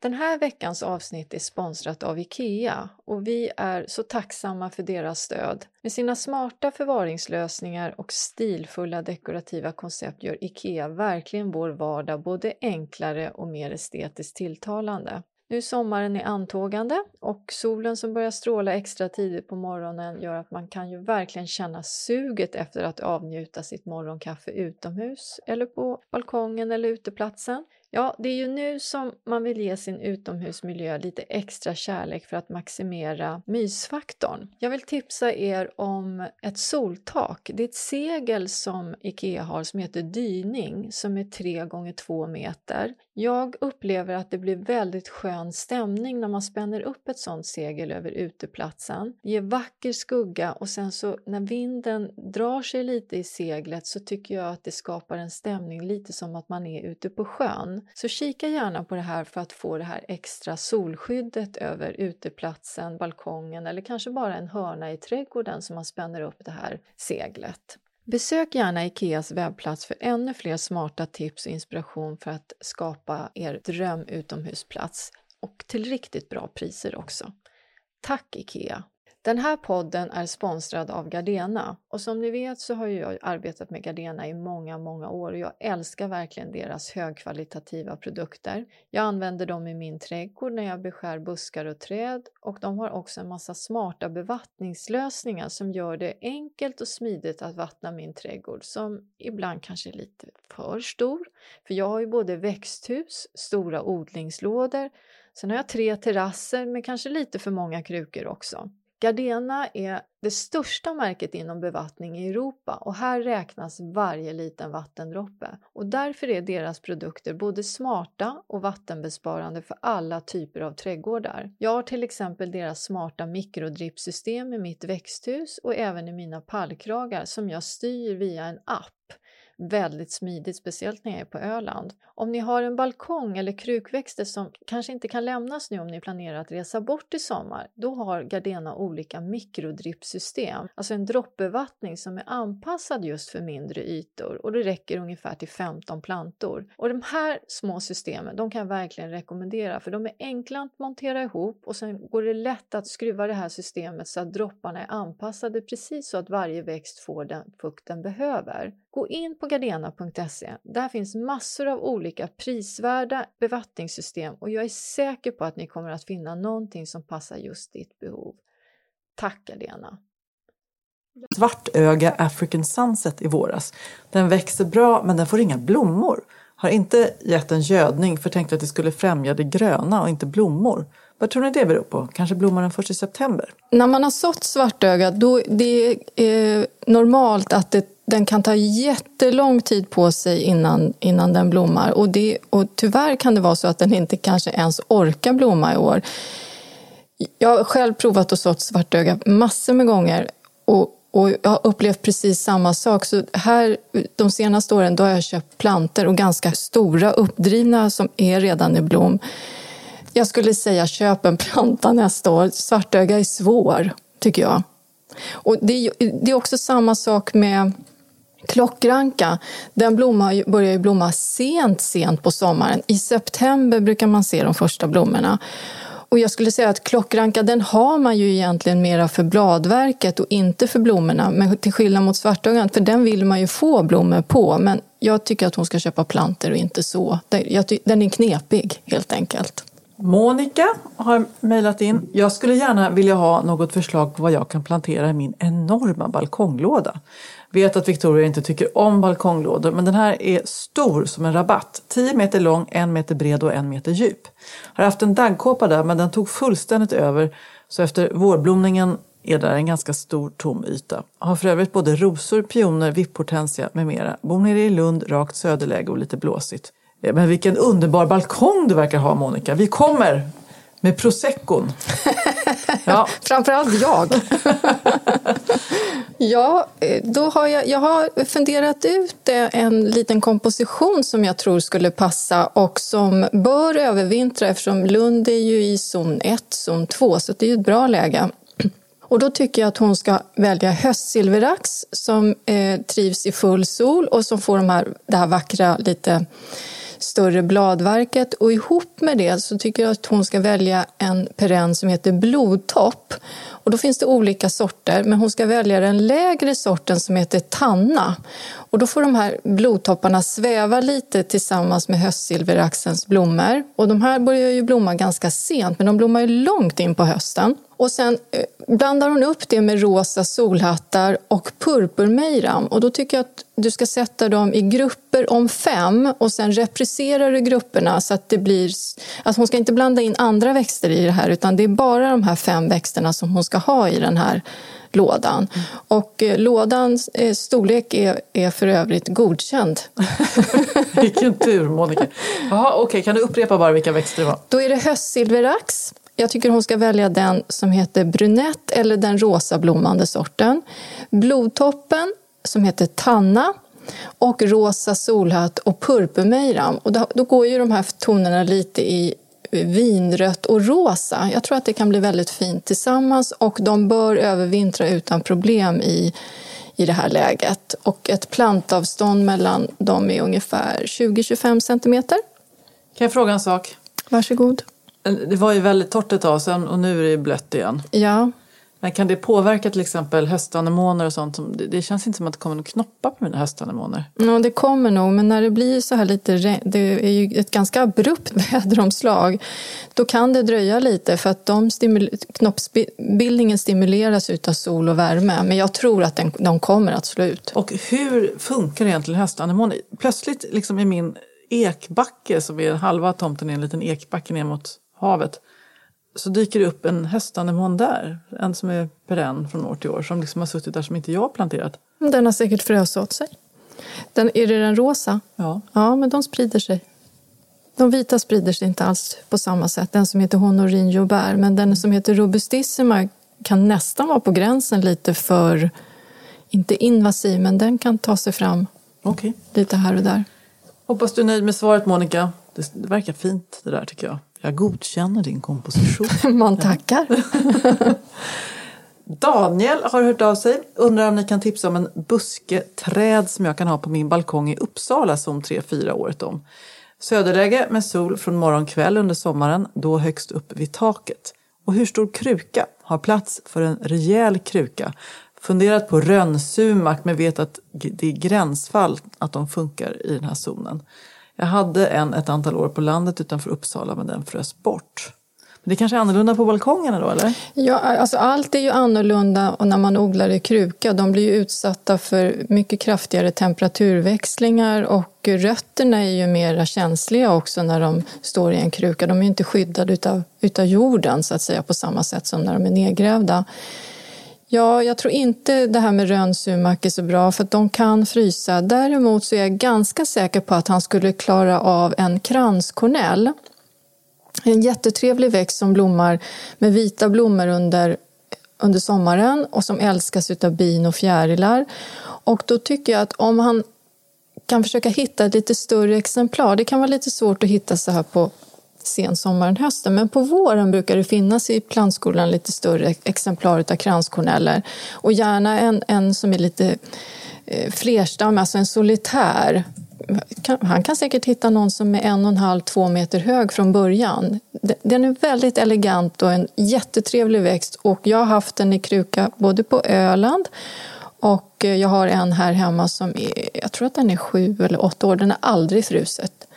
Den här veckans avsnitt är sponsrat av IKEA och vi är så tacksamma för deras stöd. Med sina smarta förvaringslösningar och stilfulla dekorativa koncept gör IKEA verkligen vår vardag både enklare och mer estetiskt tilltalande. Nu är sommaren i antågande och solen som börjar stråla extra tidigt på morgonen gör att man kan ju verkligen känna suget efter att avnjuta sitt morgonkaffe utomhus eller på balkongen eller uteplatsen. Ja, det är ju nu som man vill ge sin utomhusmiljö lite extra kärlek för att maximera mysfaktorn. Jag vill tipsa er om ett soltak. Det är ett segel som IKEA har som heter Dyning som är 3 gånger 2 meter. Jag upplever att det blir väldigt skön stämning när man spänner upp ett sånt segel över uteplatsen. Det ger vacker skugga och sen så när vinden drar sig lite i seglet så tycker jag att det skapar en stämning lite som att man är ute på sjön. Så kika gärna på det här för att få det här extra solskyddet över uteplatsen, balkongen eller kanske bara en hörna i trädgården som man spänner upp det här seglet. Besök gärna Ikeas webbplats för ännu fler smarta tips och inspiration för att skapa er dröm utomhusplats och till riktigt bra priser också. Tack Ikea! Den här podden är sponsrad av Gardena och som ni vet så har jag arbetat med Gardena i många, många år och jag älskar verkligen deras högkvalitativa produkter. Jag använder dem i min trädgård när jag beskär buskar och träd och de har också en massa smarta bevattningslösningar som gör det enkelt och smidigt att vattna min trädgård som ibland kanske är lite för stor. För jag har ju både växthus, stora odlingslådor, sen har jag tre terrasser med kanske lite för många krukor också. Gardena är det största märket inom bevattning i Europa och här räknas varje liten vattendroppe och därför är deras produkter både smarta och vattenbesparande för alla typer av trädgårdar. Jag har till exempel deras smarta mikrodrippsystem i mitt växthus och även i mina pallkragar som jag styr via en app väldigt smidigt, speciellt när jag är på Öland. Om ni har en balkong eller krukväxter som kanske inte kan lämnas nu om ni planerar att resa bort i sommar, då har Gardena olika mikrodrippsystem, alltså en droppbevattning som är anpassad just för mindre ytor och det räcker ungefär till 15 plantor. Och de här små systemen, de kan jag verkligen rekommendera för de är enkla att montera ihop och sen går det lätt att skruva det här systemet så att dropparna är anpassade precis så att varje växt får den fukt den behöver. Gå in på gardena.se. Där finns massor av olika prisvärda bevattningssystem och jag är säker på att ni kommer att finna någonting som passar just ditt behov. Tack Gardena! Svartöga African Sunset i våras. Den växer bra men den får inga blommor. Har inte gett en gödning för tänkte att det skulle främja det gröna och inte blommor. Vad tror ni det beror på? Kanske blommar den först i september? När man har sått svartöga, då det är normalt att det, den kan ta jättelång tid på sig innan, innan den blommar. Och, det, och tyvärr kan det vara så att den inte kanske ens orkar blomma i år. Jag har själv provat att sått svartöga massor med gånger och, och jag har upplevt precis samma sak. Så här, de senaste åren då har jag köpt planter och ganska stora uppdrivna som är redan i blom. Jag skulle säga köp en planta nästa år. Svartöga är svår, tycker jag. Och det, det är också samma sak med Klockranka, den blommar, börjar ju blomma sent, sent på sommaren. I september brukar man se de första blommorna. Och jag skulle säga att klockranka den har man ju egentligen mera för bladverket och inte för blommorna. Men till skillnad mot svartungan, för den vill man ju få blommor på. Men jag tycker att hon ska köpa planter och inte så. Den är knepig helt enkelt. Monica har mejlat in. Jag skulle gärna vilja ha något förslag på vad jag kan plantera i min enorma balkonglåda. Vet att Victoria inte tycker om balkonglådor men den här är stor som en rabatt. 10 meter lång, 1 meter bred och 1 meter djup. Har haft en daggkåpa där men den tog fullständigt över så efter vårblomningen är där en ganska stor tom yta. Har för övrigt både rosor, pioner, vipphortensia med mera. Bor nere i Lund, rakt söderläge och lite blåsigt. Eh, men vilken underbar balkong du verkar ha Monica. Vi kommer med proseccon. Ja. (laughs) Framförallt jag. (laughs) ja, då har jag, jag har funderat ut en liten komposition som jag tror skulle passa och som bör övervintra eftersom Lund är ju i zon 1, zon 2, så det är ett bra läge. (clears throat) Och då tycker jag att hon ska välja höstsilverax som eh, trivs i full sol och som får de här, det här vackra, lite större bladverket. Och ihop med det så tycker jag att hon ska välja en perenn som heter blodtopp. Och då finns det olika sorter, men hon ska välja den lägre sorten som heter tanna. Och då får de här blodtopparna sväva lite tillsammans med höstsilveraxens blommor. Och de här börjar ju blomma ganska sent, men de blommar ju långt in på hösten. Och sen eh, blandar hon upp det med rosa solhattar och purpurmejram. Och då tycker jag att du ska sätta dem i grupper om fem och sen represserar du grupperna så att det blir... Alltså hon ska inte blanda in andra växter i det här utan det är bara de här fem växterna som hon ska ha i den här lådan. Mm. Och eh, lådans eh, storlek är, är för övrigt godkänd. (laughs) Vilken tur Monica! Jaha, okej, okay. kan du upprepa bara vilka växter det var? Då är det höstsilverax, jag tycker hon ska välja den som heter brunett eller den rosa blommande sorten. Blodtoppen som heter tanna och rosa solhatt och purpurmejram. Och då, då går ju de här tonerna lite i vinrött och rosa. Jag tror att det kan bli väldigt fint tillsammans och de bör övervintra utan problem i, i det här läget. Och ett plantavstånd mellan dem är ungefär 20-25 centimeter. Kan jag fråga en sak? Varsågod. Det var ju väldigt torrt ett tag sedan och nu är det blött igen. Ja. Men kan det påverka till exempel höstanemoner och sånt? Det känns inte som att det kommer några knoppar på mina höstanemoner. Ja, det kommer nog, men när det blir så här lite, det är ju ett ganska abrupt (laughs) väderomslag, då kan det dröja lite för att de stimul, knoppsbildningen stimuleras av sol och värme. Men jag tror att den, de kommer att slå ut. Och hur funkar egentligen höstanemoner? Plötsligt liksom i min ekbacke, som är halva tomten är en liten ekbacke ner mot havet, så dyker det upp en höstanemon där. En som är perenn från år till år som liksom har suttit där som inte jag har planterat. Den har säkert frös åt sig. Den, är det den rosa? Ja. Ja, men de sprider sig. De vita sprider sig inte alls på samma sätt. Den som heter Honorinho bär, men den som heter Robustissima kan nästan vara på gränsen lite för, inte invasiv, men den kan ta sig fram okay. lite här och där. Hoppas du är nöjd med svaret Monica. Det, det verkar fint det där tycker jag. Jag godkänner din komposition. (laughs) Man tackar. (laughs) Daniel har hört av sig. Undrar om ni kan tipsa om en busketräd som jag kan ha på min balkong i Uppsala som 3-4 året om. Söderläge med sol från morgon kväll under sommaren, då högst upp vid taket. Och hur stor kruka? Har plats för en rejäl kruka. Funderat på rönnsumak men vet att det är gränsfall att de funkar i den här zonen. Jag hade en ett antal år på landet utanför Uppsala men den frös bort. Men det kanske är annorlunda på balkongerna då eller? Ja, alltså allt är ju annorlunda och när man odlar i kruka. De blir ju utsatta för mycket kraftigare temperaturväxlingar och rötterna är ju mera känsliga också när de står i en kruka. De är ju inte skyddade utav, utav jorden så att säga på samma sätt som när de är nedgrävda. Ja, jag tror inte det här med rönnsumak är så bra för att de kan frysa. Däremot så är jag ganska säker på att han skulle klara av en kranskornell. En jättetrevlig växt som blommar med vita blommor under, under sommaren och som älskas av bin och fjärilar. Och då tycker jag att om han kan försöka hitta ett lite större exemplar, det kan vara lite svårt att hitta så här på sensommaren, hösten. Men på våren brukar det finnas i plantskolan lite större exemplar av kranskorneller och gärna en, en som är lite eh, flerstam, alltså en solitär. Han kan säkert hitta någon som är en och en halv, två meter hög från början. Den är väldigt elegant och en jättetrevlig växt och jag har haft den i kruka både på Öland och eh, jag har en här hemma som är, jag tror att den är sju eller åtta år, den har aldrig fruset.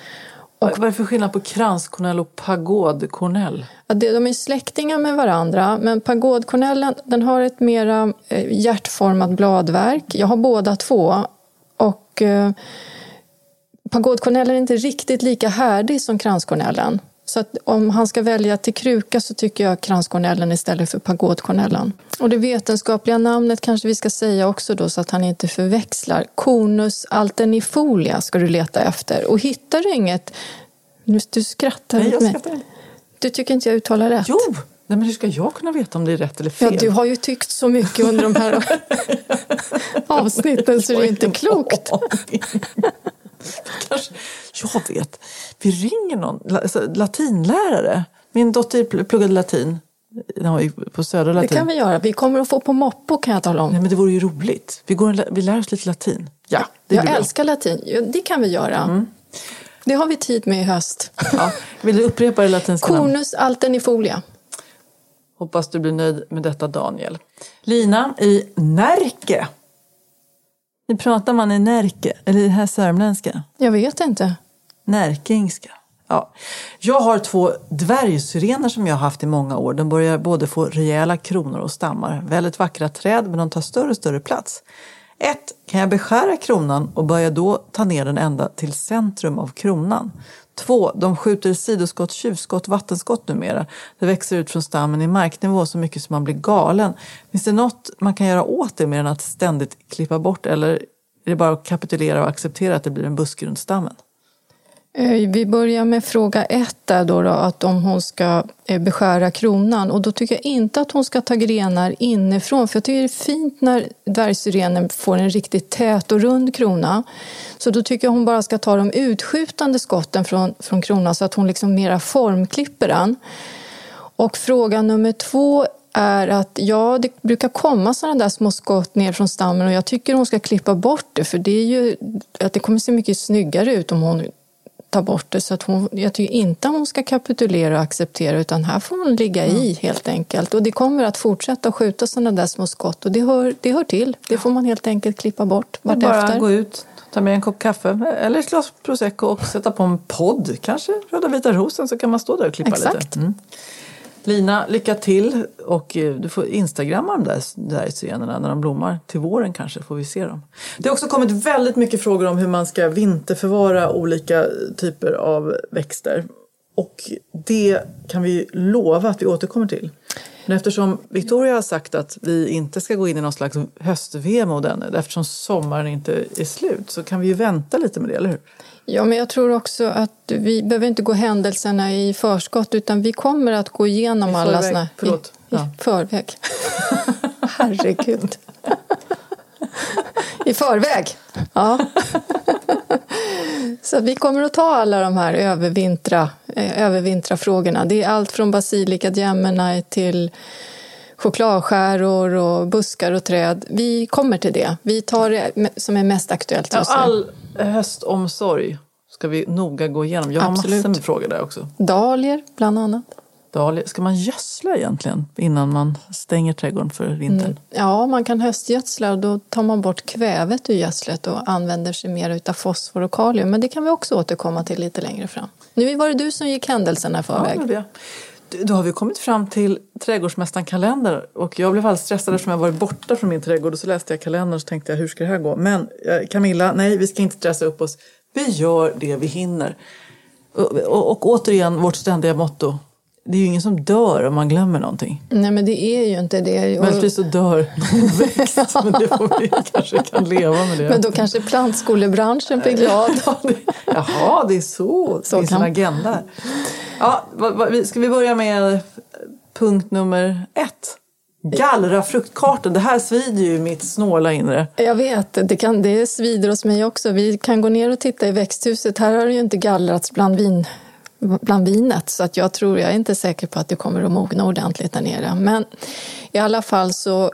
Och, Vad är det för skillnad på kranskornell och pagodkornell? Ja, de är släktingar med varandra, men pagodkornellen den har ett mera eh, hjärtformat bladverk. Jag har båda två. Och eh, pagodkornellen är inte riktigt lika härdig som kranskornellen. Så om han ska välja till kruka så tycker jag kranskornellen istället för pagodkornellen. Och det vetenskapliga namnet kanske vi ska säga också då så att han inte förväxlar. Cornus alternifolia ska du leta efter. Och hittar du inget... Nu, du skrattar Nej, jag skrattar inte. Du tycker inte jag uttalar rätt? Jo! Nej, men hur ska jag kunna veta om det är rätt eller fel? Ja, du har ju tyckt så mycket under de här (laughs) avsnitten så det är inte klokt. Kanske, jag vet. Vi ringer någon alltså, latinlärare. Min dotter pluggade latin. På Södra latin. Det kan vi göra. Vi kommer att få på moppo kan jag tala om. Nej, men det vore ju roligt. Vi, går, vi lär oss lite latin. Ja, det jag älskar bra. latin. Det kan vi göra. Mm. Det har vi tid med i höst. (laughs) Ja. Vill du upprepa det latinska Cornus alternifolia. Hoppas du blir nöjd med detta Daniel. Lina i Närke hur pratar man i Närke? Eller i det här sörmländska? Jag vet inte. Närkingska. Ja. Jag har två dvärgsyrener som jag har haft i många år. De börjar både få rejäla kronor och stammar. Väldigt vackra träd men de tar större och större plats. Ett, kan jag beskära kronan och börja då ta ner den ända till centrum av kronan? Två, de skjuter sidoskott, tjuvskott, vattenskott numera. Det växer ut från stammen i marknivå så mycket som man blir galen. Finns det något man kan göra åt det mer än att ständigt klippa bort eller är det bara att kapitulera och acceptera att det blir en buske runt stammen? Eh, vi börjar med fråga ett där då, då, att om hon ska eh, beskära kronan och då tycker jag inte att hon ska ta grenar inifrån för jag tycker det är fint när dvärgsyrenen får en riktigt tät och rund krona. Så då tycker jag hon bara ska ta de utskjutande skotten från, från kronan så att hon liksom mera formklipper den. Och fråga nummer två är att ja, det brukar komma sådana där små skott ner från stammen och jag tycker hon ska klippa bort det för det är ju att det kommer se mycket snyggare ut om hon ta bort det. Så att hon, jag tycker inte att hon ska kapitulera och acceptera utan här får hon ligga mm. i helt enkelt. Och det kommer att fortsätta skjuta sådana där små skott och det hör, det hör till. Det får man helt enkelt klippa bort vartefter. Bara gå ut, ta med en kopp kaffe eller ett glas prosecco och sätta på en podd. Kanske Röda vita rosen så kan man stå där och klippa Exakt. lite. Mm. Lina, lycka till och eh, du får instagramma de där, där när de blommar. Till våren kanske får vi se dem. Det har också kommit väldigt mycket frågor om hur man ska vinterförvara olika typer av växter. Och det kan vi lova att vi återkommer till. Men eftersom Victoria har sagt att vi inte ska gå in i någon slags höst-VM ännu eftersom sommaren inte är slut så kan vi ju vänta lite med det, eller hur? Ja, men jag tror också att vi behöver inte gå händelserna i förskott utan vi kommer att gå igenom I alla. Förlåt. I, ja. i förväg. (laughs) Herregud. (laughs) I förväg. Ja. (laughs) Så vi kommer att ta alla de här övervintra, eh, övervintra frågorna. Det är allt från basilika Gemini till chokladskäror och buskar och träd. Vi kommer till det. Vi tar det som är mest aktuellt just nu. all höstomsorg ska vi noga gå igenom. Jag har Absolut. massor med frågor där också. Dahlior bland annat. Dahlior. Ska man gödsla egentligen innan man stänger trädgården för vintern? Mm. Ja, man kan höstgödsla och då tar man bort kvävet ur gödslet och använder sig mer av fosfor och kalium. Men det kan vi också återkomma till lite längre fram. Nu var det du som gick händelserna i förväg. Ja, det då har vi kommit fram till Trädgårdsmästaren kalender och jag blev alldeles stressad eftersom jag varit borta från min trädgård och så läste jag kalendern och tänkte jag hur ska det här gå? Men eh, Camilla, nej vi ska inte stressa upp oss. Vi gör det vi hinner. Och, och, och återigen vårt ständiga motto. Det är ju ingen som dör om man glömmer någonting. Nej men det är ju inte det. Möjligtvis så dör någon (laughs) växt men det får vi (laughs) kanske kan leva med det. Men då kanske plantskolebranschen blir glad. (laughs) Jaha, det är så. så det finns kan... en agenda. Ja, ska vi börja med punkt nummer ett? Gallra fruktkartan, det här svider ju mitt snåla inre. Jag vet, det, kan, det svider hos mig också. Vi kan gå ner och titta i växthuset. Här har det ju inte gallrats bland, vin, bland vinet så att jag tror, jag är inte säker på att det kommer att mogna ordentligt där nere. Men i alla fall så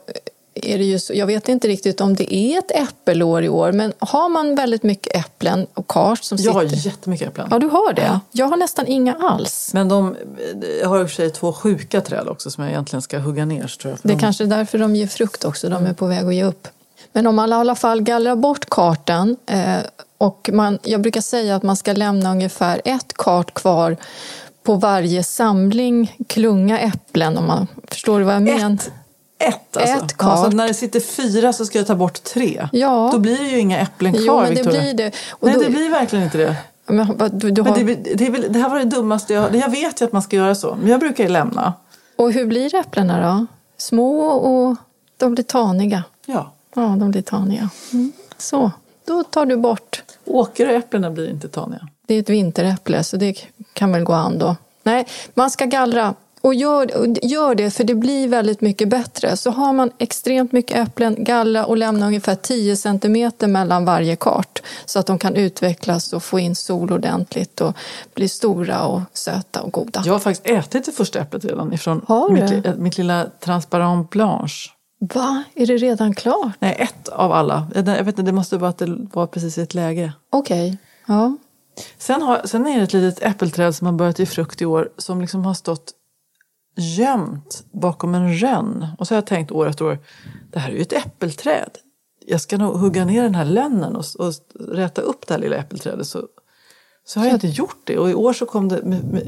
är det ju så, jag vet inte riktigt om det är ett äppelår i år, men har man väldigt mycket äpplen och kars som Jag har sitter... jättemycket äpplen. Ja, du har det. Jag har nästan inga alls. Men de, jag har i och för sig två sjuka träd också som jag egentligen ska hugga ner. Tror jag, Det är de, kanske är därför de ger frukt också, de är på väg att ge upp. Men om man i alla fall gallrar bort kartan eh, och man, jag brukar säga att man ska lämna ungefär ett kart kvar på varje samling klunga äpplen, om man förstår vad jag menar? Ett, alltså. Ett kart. alltså. När det sitter fyra så ska jag ta bort tre. Ja. Då blir det ju inga äpplen kvar, Jo, men det Victoria. blir det. Och Nej, då- det blir verkligen inte det. Men, du, du Men har, det, blir- det, är väl, det här var det dummaste jag Jag vet ju att man ska göra så, men jag brukar ju lämna. Och hur blir äpplena då? Små och de blir taniga. Ja. Ja, de blir taniga. Mm. Så, då tar du bort. Åkeräpplena blir inte taniga. Det är ett vinteräpple, så det kan väl gå an då. Nej, man ska gallra. Och gör, gör det, för det blir väldigt mycket bättre. Så har man extremt mycket äpplen, gallra och lämna ungefär 10 centimeter mellan varje kart så att de kan utvecklas och få in sol ordentligt och bli stora och söta och goda. Jag har faktiskt ätit det första äpplet redan ifrån mitt, mitt lilla transparent blanche. Va? Är det redan klart? Nej, ett av alla. Jag vet inte, det måste vara att det var precis i ett läge. Okej. Ja. Sen, har, sen är det ett litet äppelträd som har börjat ge frukt i år som liksom har stått gömt bakom en rönn. Och så har jag tänkt år efter år, det här är ju ett äppelträd. Jag ska nog hugga ner den här lönnen och, och räta upp det här lilla äppelträdet. Så, så har jag inte gjort det. Och i år så kom det,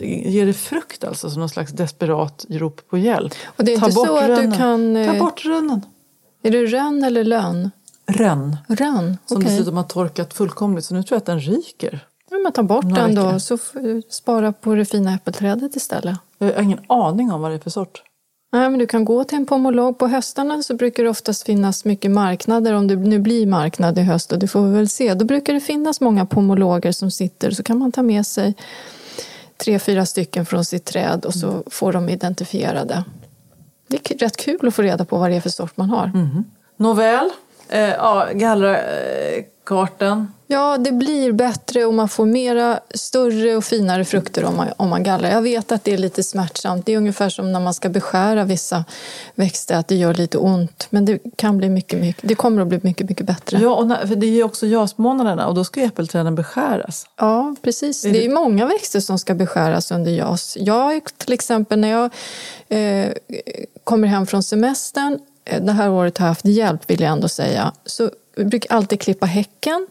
ger det frukt alltså som någon slags desperat rop på hjälp. Och det är Ta inte bort så att du kan, eh, Ta bort rönnen. Är det rönn eller lön? Rönn. Rönn, Som dessutom har torkat fullkomligt så nu tror jag att den ryker. Ja, men ta bort Några den då, veckor. så spara på det fina äppelträdet istället. Jag har ingen aning om vad det är för sort. Nej, men du kan gå till en pomolog. På höstarna så brukar det oftast finnas mycket marknader, om det nu blir marknad i höst, och det får vi väl se. Då brukar det finnas många pomologer som sitter, så kan man ta med sig tre, fyra stycken från sitt träd och så får de identifierade. Det är rätt kul att få reda på vad det är för sort man har. Nåväl, eh, ja, gallra eh, kartan. Ja, det blir bättre och man får mera större och finare frukter om man, om man gallrar. Jag vet att det är lite smärtsamt. Det är ungefär som när man ska beskära vissa växter, att det gör lite ont. Men det kan bli mycket, mycket, det kommer att bli mycket, mycket bättre. Ja, och när, för det är ju också jasmånaderna och då ska äppelträden beskäras. Ja, precis. Är Det det- är många växter som ska beskäras under jas. Jag till exempel, när jag eh, kommer hem från semestern, det här året har jag haft hjälp vill jag ändå säga, så jag brukar alltid klippa häcken.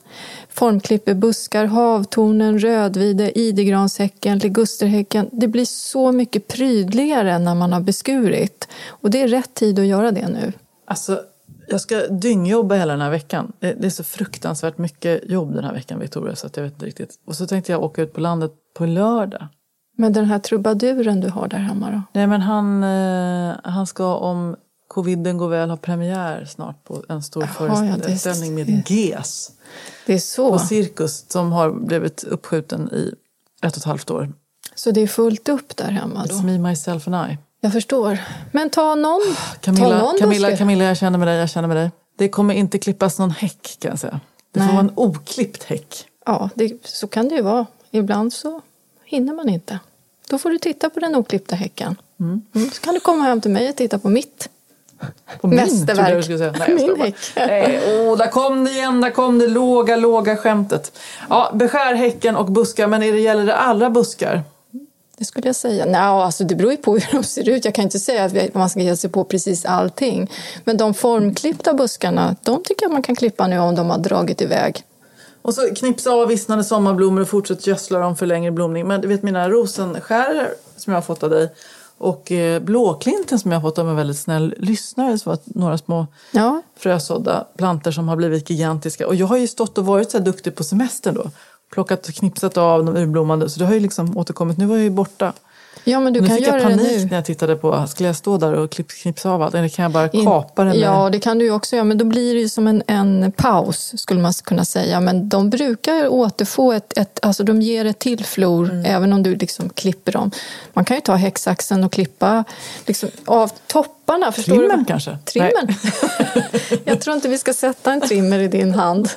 Formklipper buskar, havtornen, rödvide, idegranshäcken, ligusterhäcken. Det blir så mycket prydligare när man har beskurit. Och det är rätt tid att göra det nu. Alltså, jag ska dyngjobba hela den här veckan. Det, det är så fruktansvärt mycket jobb den här veckan, Victoria, så att jag vet inte riktigt. Och så tänkte jag åka ut på landet på lördag. Men den här trubaduren du har där hemma då? Nej, men han, eh, han ska om coviden går väl ha premiär snart på en stor ja, det- föreställning med GES Det är så. på Cirkus som har blivit uppskjuten i ett och ett halvt år. Så det är fullt upp där hemma då? It's me, myself and I. Jag förstår. Men ta någon. ta Camilla, någon Camilla. Camilla, jag känner med dig, jag känner med dig. Det kommer inte klippas någon häck kan jag säga. Det får Nej. vara en oklippt häck. Ja, det, så kan det ju vara. Ibland så hinner man inte. Då får du titta på den oklippta häcken. Mm. Så kan du komma hem till mig och titta på mitt. På min, Mästerverk. jag skulle säga. Nej, jag Min häck. Nej, åh, där kom det igen, där kom det låga, låga skämtet. Ja, beskär häcken och buskar, men är det gäller det alla buskar? Det skulle jag säga. Nej, alltså det beror ju på (laughs) hur de ser ut. Jag kan inte säga att man ska ge sig på precis allting. Men de formklippta buskarna, de tycker jag man kan klippa nu om de har dragit iväg. Och så knipsa av vissnande sommarblommor och fortsätt gödsla dem för längre blomning. Men du vet mina rosenskäror som jag har fått av dig och eh, blåklinten som jag har fått av en väldigt snäll lyssnare. Så var några små Ja, frösådda planter som har blivit gigantiska. Och jag har ju stått och varit så här duktig på semestern då. Plockat och knipsat av de urblommande. Så det har ju liksom återkommit. Nu var jag ju borta. Ja men du nu kan fick göra jag det panik nu. när jag tittade på, skulle jag stå där och klipp, allt? Eller kan jag bara kapa den? Ja, det kan du ju också göra, men då blir det ju som en, en paus skulle man kunna säga. Men de brukar återfå ett, ett alltså de ger ett till flor Mm. även om du liksom klipper dem. Man kan ju ta häcksaxen och klippa liksom, av topparna. Förstår Trimmen du? kanske? Trimmen? (laughs) Jag tror inte vi ska sätta en trimmer i din hand.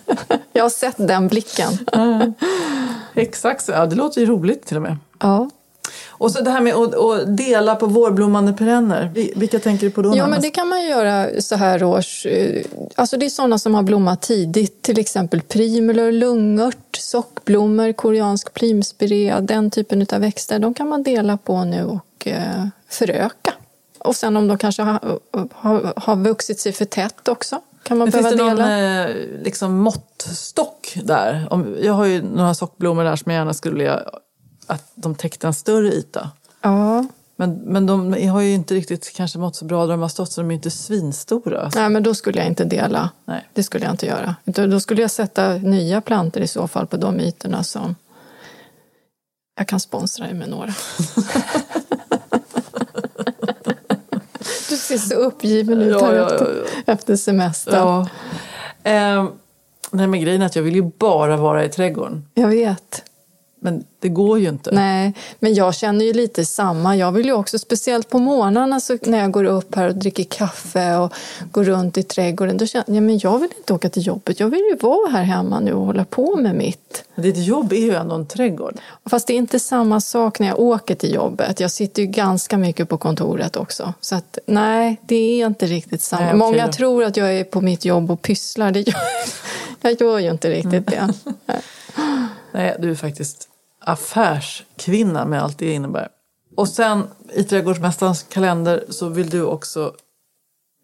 Jag har sett den blicken. (laughs) Så. ja, det låter ju roligt till och med. Ja. Och så det här med att, dela på vårblommande perenner. Vi- Vilka tänker du på då? Ja, men det kan man göra så här års. eh, Alltså det är sådana som har blommat tidigt, till exempel primulor, lungört, sockblommor, koreansk primspirea, den typen av växter. De kan man dela på nu och eh, föröka. Och sen om de kanske har, har, har vuxit sig för tätt också, kan man behöva finns det någon dela. eh, liksom, måttstock där? Om, jag har ju några sockblommor där som jag gärna skulle vilja att de täckte en större yta. Ja, Men, men de har ju inte riktigt kanske mått så bra där de har stått så de är inte svinstora. nej men då skulle jag inte dela. Nej. Det skulle jag inte göra. Då skulle jag sätta nya plantor i så fall på de ytorna som jag kan sponsra dig med några. (laughs) Du ser så uppgiven ut Ja, här ja, ja, efter, efter semestern. Ja. Eh, nej, men grejen är att jag vill ju bara vara i trädgården. Jag vet. Men det går ju inte. Nej, men jag känner ju lite samma. Jag vill ju också, speciellt på morgnarna så när jag går upp här och dricker kaffe och går runt i trädgården, då känner jag men jag vill inte åka till jobbet. Jag vill ju vara här hemma nu och hålla på med mitt. Ditt jobb är ju ändå en trädgård. Fast det är inte samma sak när jag åker till jobbet. Jag sitter ju ganska mycket på kontoret också. Så att nej, det är inte riktigt samma. Nej, okej Många tror att jag är på mitt jobb och pysslar. Det gör, (laughs) jag gör ju inte riktigt det. (laughs) Nej, du är faktiskt affärskvinna med allt det innebär. Och sen i Trädgårdsmästarens kalender så vill du också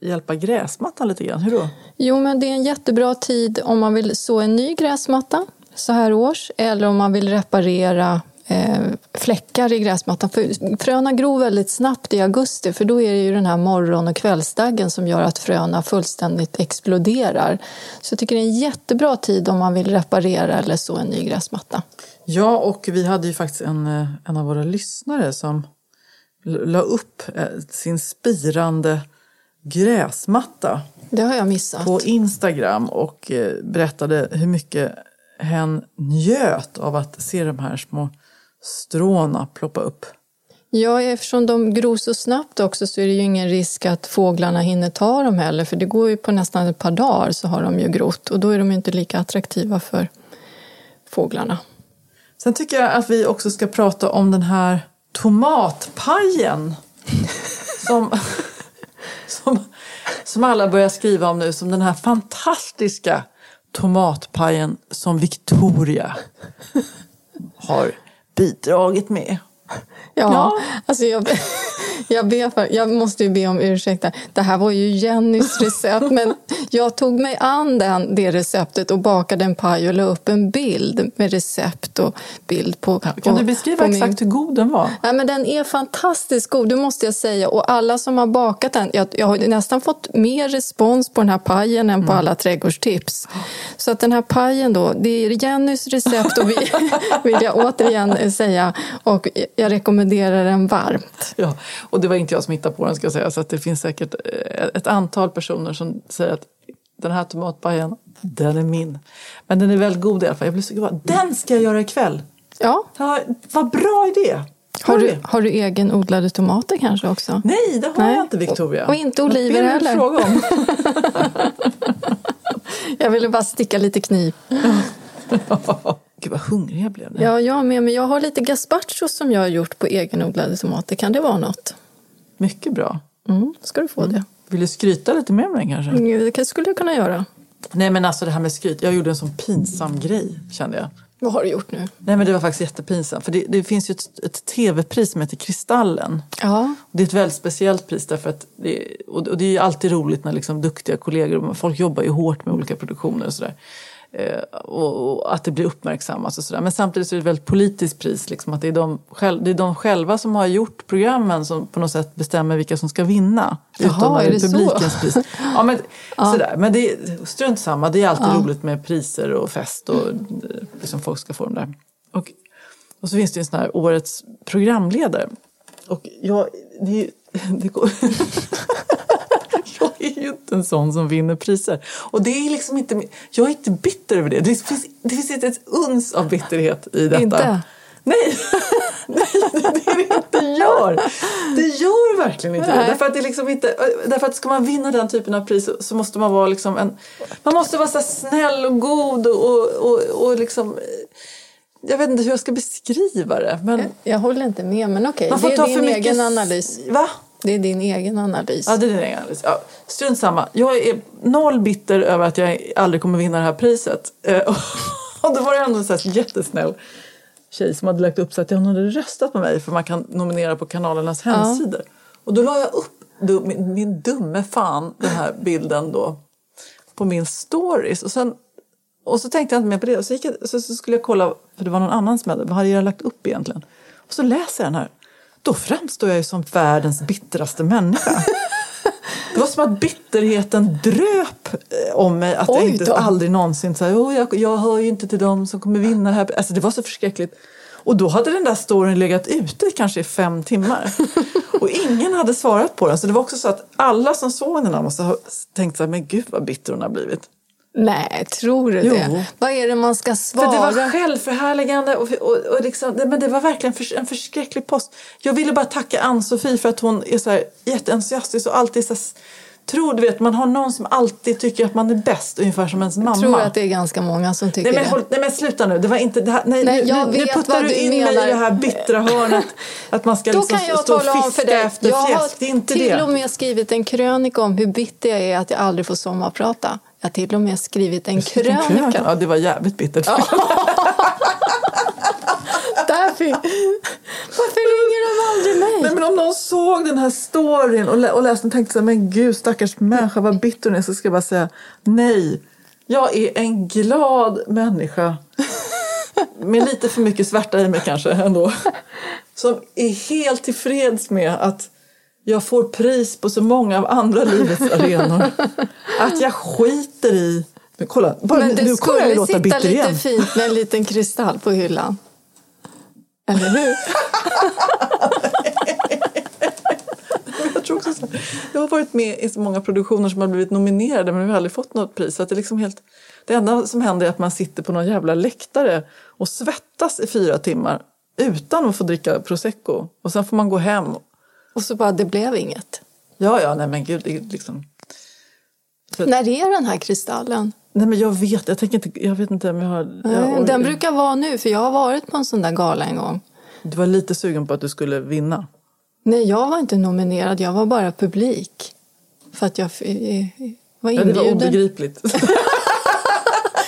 hjälpa gräsmattan lite grann. Hur då? Jo, men det är en jättebra tid om man vill så en ny gräsmatta så här års eller om man vill reparera eh, fläckar i gräsmattan. För fröna gror väldigt snabbt i augusti för då är det ju den här morgon och kvällsdaggen som gör att fröna fullständigt exploderar. Så jag tycker det är en jättebra tid om man vill reparera eller så en ny gräsmatta. Ja, och vi hade ju faktiskt en, eh, en av våra lyssnare som la upp eh, sin spirande gräsmatta Det har jag missat. på Instagram och eh, berättade hur mycket hen njöt av att se de här små stråna ploppa upp. Ja, eftersom de gror så snabbt också så är det ju ingen risk att fåglarna hinner ta dem heller. För det går ju på nästan ett par dagar så har de ju grott och då är de inte lika attraktiva för fåglarna. Sen tycker jag att vi också ska prata om den här tomatpajen som, (laughs) som, som alla börjar skriva om nu som den här fantastiska tomatpajen som Victoria har bidragit med. Ja, Ja. alltså jag, (laughs) jag, ber för, jag måste ju be om ursäkt. Det här var ju Jennys (laughs) recept, men jag tog mig an den, det receptet och bakade en paj och la upp en bild med recept och bild på... Kan på, du beskriva min- exakt hur god den var? Nej, men den är fantastiskt god, det måste jag säga. Och alla som har bakat den, jag, jag har nästan fått mer respons på den här pajen än på alla trädgårdstips. Så att den här pajen då, det är Jennys recept och vi, (laughs) vill jag återigen säga. Och jag rekommenderar den varmt. Ja, och det var inte jag som hittade på den ska jag säga. Så att det finns säkert eh, ett antal personer som säger att den här tomatpajen, den är min. Men den är väldigt god i alla fall. Jag blir så glad. Den ska jag göra ikväll! Ja, Ja, vad bra idé! har du, det? har du egen odlade tomater kanske också? Nej, det har Nej. jag inte Victoria. Och inte Vad oliver ber du heller. Fråga om? (laughs) Jag ville bara sticka lite kniv. (laughs) Gud vad hungrig jag blev. nu. Ja, jag med, men jag har lite gazpacho som jag har gjort på egenodlade tomater. Kan det vara något? Mycket bra. Mm, ska du få det. Vill du skryta lite mer med den kanske? Mm, Det skulle jag kunna göra. Nej men alltså det här med skryt. Jag gjorde en sån pinsam grej kände jag. Vad har du gjort nu? Nej men det var faktiskt jättepinsamt. För det, det finns ju ett, ett tv-pris som heter Kristallen. Ja, Det är ett väldigt speciellt pris därför att det, och det är alltid roligt när liksom duktiga kollegor, folk jobbar ju hårt med olika produktioner och sådär. Eh, och, och att det blir uppmärksammat och sådär. Men samtidigt så är det ett väldigt politiskt pris. Liksom, att det, är de, själv, det är de själva som har gjort programmen som på något sätt bestämmer vilka som ska vinna. Jaha, utom är det så? publikens pris. Ja, men, (laughs) Sådär. men det är, strunt samma, det är alltid roligt med priser och fest och eh, liksom folk ska få dem där. Och, och så finns det ju en sån här årets programledare. Och jag, det, (laughs) det går... (laughs) (laughs) jag är ju inte en sån som vinner priser. Och det är liksom inte, jag är inte bitter över det. Det finns, det finns inte ett uns av bitterhet i detta. Inte? Nej, (laughs) Nej det är det inte gör. Det gör verkligen inte det. Därför att, det liksom inte, därför att ska man vinna den typen av pris så- måste man vara liksom en... Man måste vara så snäll och god och, och, och, liksom... jag vet inte hur jag ska beskriva det. Men Jag håller inte med, men okej. man får Det ta är din för mycket... egen analys. Va? Det är din egen analys. Ja, det är din egen analys. Ja, strunt samma. Jag är noll bitter över att jag aldrig kommer vinna det här priset. Eh, (laughs) Och då var det ändå en så här jättesnäll tjej som hade lagt upp så att hon hade röstat på mig för man kan nominera på kanalernas hemsidor. Och då la jag upp dum, min, min dumme fan den här bilden då på min stories. Och, sen, och så tänkte jag inte mer på det. Och så, jag, så, så skulle jag kolla, för det var någon annan som hade, vad hade jag lagt upp egentligen? Och så läser jag den här. Då framstår jag ju som världens bittraste människa. (laughs) Det var som att bitterheten dröp eh, om mig. Att jag inte då. aldrig någonsin här, oh, jag, jag hör ju inte till dem som kommer vinna det här. Alltså det var så förskräckligt. Och då hade den där storyn legat ute kanske i fem timmar. (laughs) Och ingen hade svarat på den. Så det var också så att alla som såg den här måste ha tänkt så här, men gud vad bitter hon har blivit. Nej, tror du Jo. det? Vad är det man ska För svara? det var självförhärligande och, och, och liksom, det- men det var verkligen för, en förskräcklig post. Jag ville bara tacka Ann-Sofie för att hon är så här jätteentusiastisk och alltid så här, tror du vet, man har någon som alltid tycker att man är bäst, ungefär som ens mamma. Jag tror att det är ganska många som tycker Nej men, det. håll, nej men sluta nu, det var inte det här, nej, Nej, nu, jag nu, nu puttar du in mig menar. i det här bittra hörnet. Att man ska Då liksom kan jag stå och om för fiska dig. efter Jag fjäsk. Det är har inte till det. och med skrivit en krönika om hur bitter jag är att jag aldrig får sommarprata. Jag har till och med skrivit en krönika. Ja, det var jävligt bittert. Varför ringer de aldrig mig? Nej, men om någon såg den här storyn och, lä- och läste den och tänkte så här, men gud stackars människa vad bitter hon är så ska jag bara säga nej. Jag är en glad människa. (laughs) Med lite för mycket svärta i mig kanske ändå. Som är helt tillfreds med att jag får pris på så många av andra livets (laughs) arenor. Att jag skiter i... Men kolla, bara, Men nu, det nu kommer jag låta bitter lite igen. fint med en liten kristall på hyllan. Eller hur? (laughs) Jag, tror också så jag har varit med i så många produktioner som har blivit nominerade men vi har aldrig fått något pris. Så att det, är liksom helt, det enda som händer är att man sitter på någon jävla läktare och svettas i fyra timmar utan att få dricka prosecco. Och sen får man gå hem. Och så bara, det blev inget. Ja, ja, nej men gud. Det liksom, När är den här kristallen? nej men jag vet, jag tänker inte, jag vet inte om jag har... Nej, jag, den brukar vara nu, för jag har varit på en sån där gala en gång. Du var lite sugen på att du skulle vinna. Nej, jag var inte nominerad, jag var bara publik. För att jag var Ja, det inbjuden. var obegripligt. (laughs)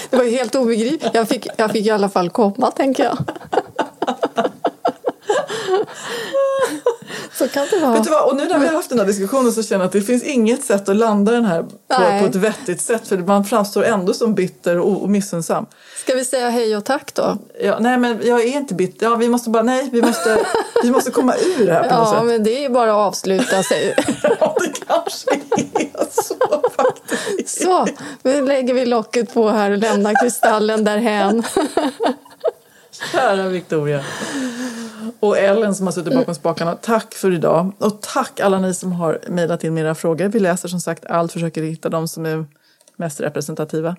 Det var helt obegripligt. Jag fick, jag fick i alla fall komma, tänker jag. (laughs) (laughs) Så kan det vara. Vet du vad? Och nu när vi har haft den här diskussionen så känner jag att det finns inget sätt att landa den här på, Nej. på ett vettigt sätt. För man framstår ändå som bitter och, och missunnsam. Ska vi säga hej och tack då? Ja, nej men jag är inte bitter. Ja, vi måste bara, nej, vi måste, (laughs) vi måste komma ur det här på något Ja, sätt. men det är bara att avsluta sig. (laughs) Ja, det kanske är så faktiskt. Så, nu lägger vi locket på här och lämnar kristallen därhän. Kära Victoria. Och Ellen som har suttit bakom spakarna. Tack för idag. Och tack alla ni som har mejlat in era frågor. Vi läser som sagt allt, försöker hitta de som är mest representativa.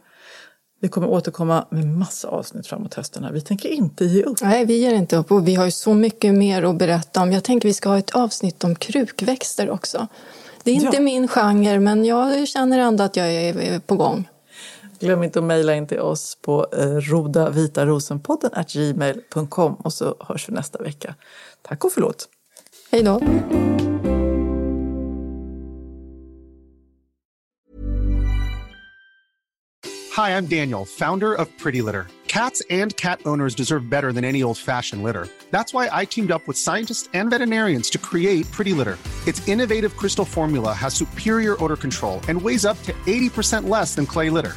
Vi kommer återkomma med massa avsnitt framåt hösten. Här. Vi tänker inte ge upp. Nej, vi ger inte upp och vi har ju så mycket mer att berätta om. Jag tänker vi ska ha ett avsnitt om krukväxter också. Det är inte Ja. min genre, men jag känner ändå att jag är på gång. Glöm inte att mejla in till oss på eh, rodavitarosenpodden at gmail.com och så hörs vi nästa vecka. Tack och förlåt. Hej då! Hi, I'm Daniel, founder of Pretty Litter. Cats and cat owners deserve better than any old fashioned litter. That's why I teamed up with scientists and veterinarians to create Pretty Litter. Its innovative crystal formula has superior odor control and weighs up to 80% less than clay litter.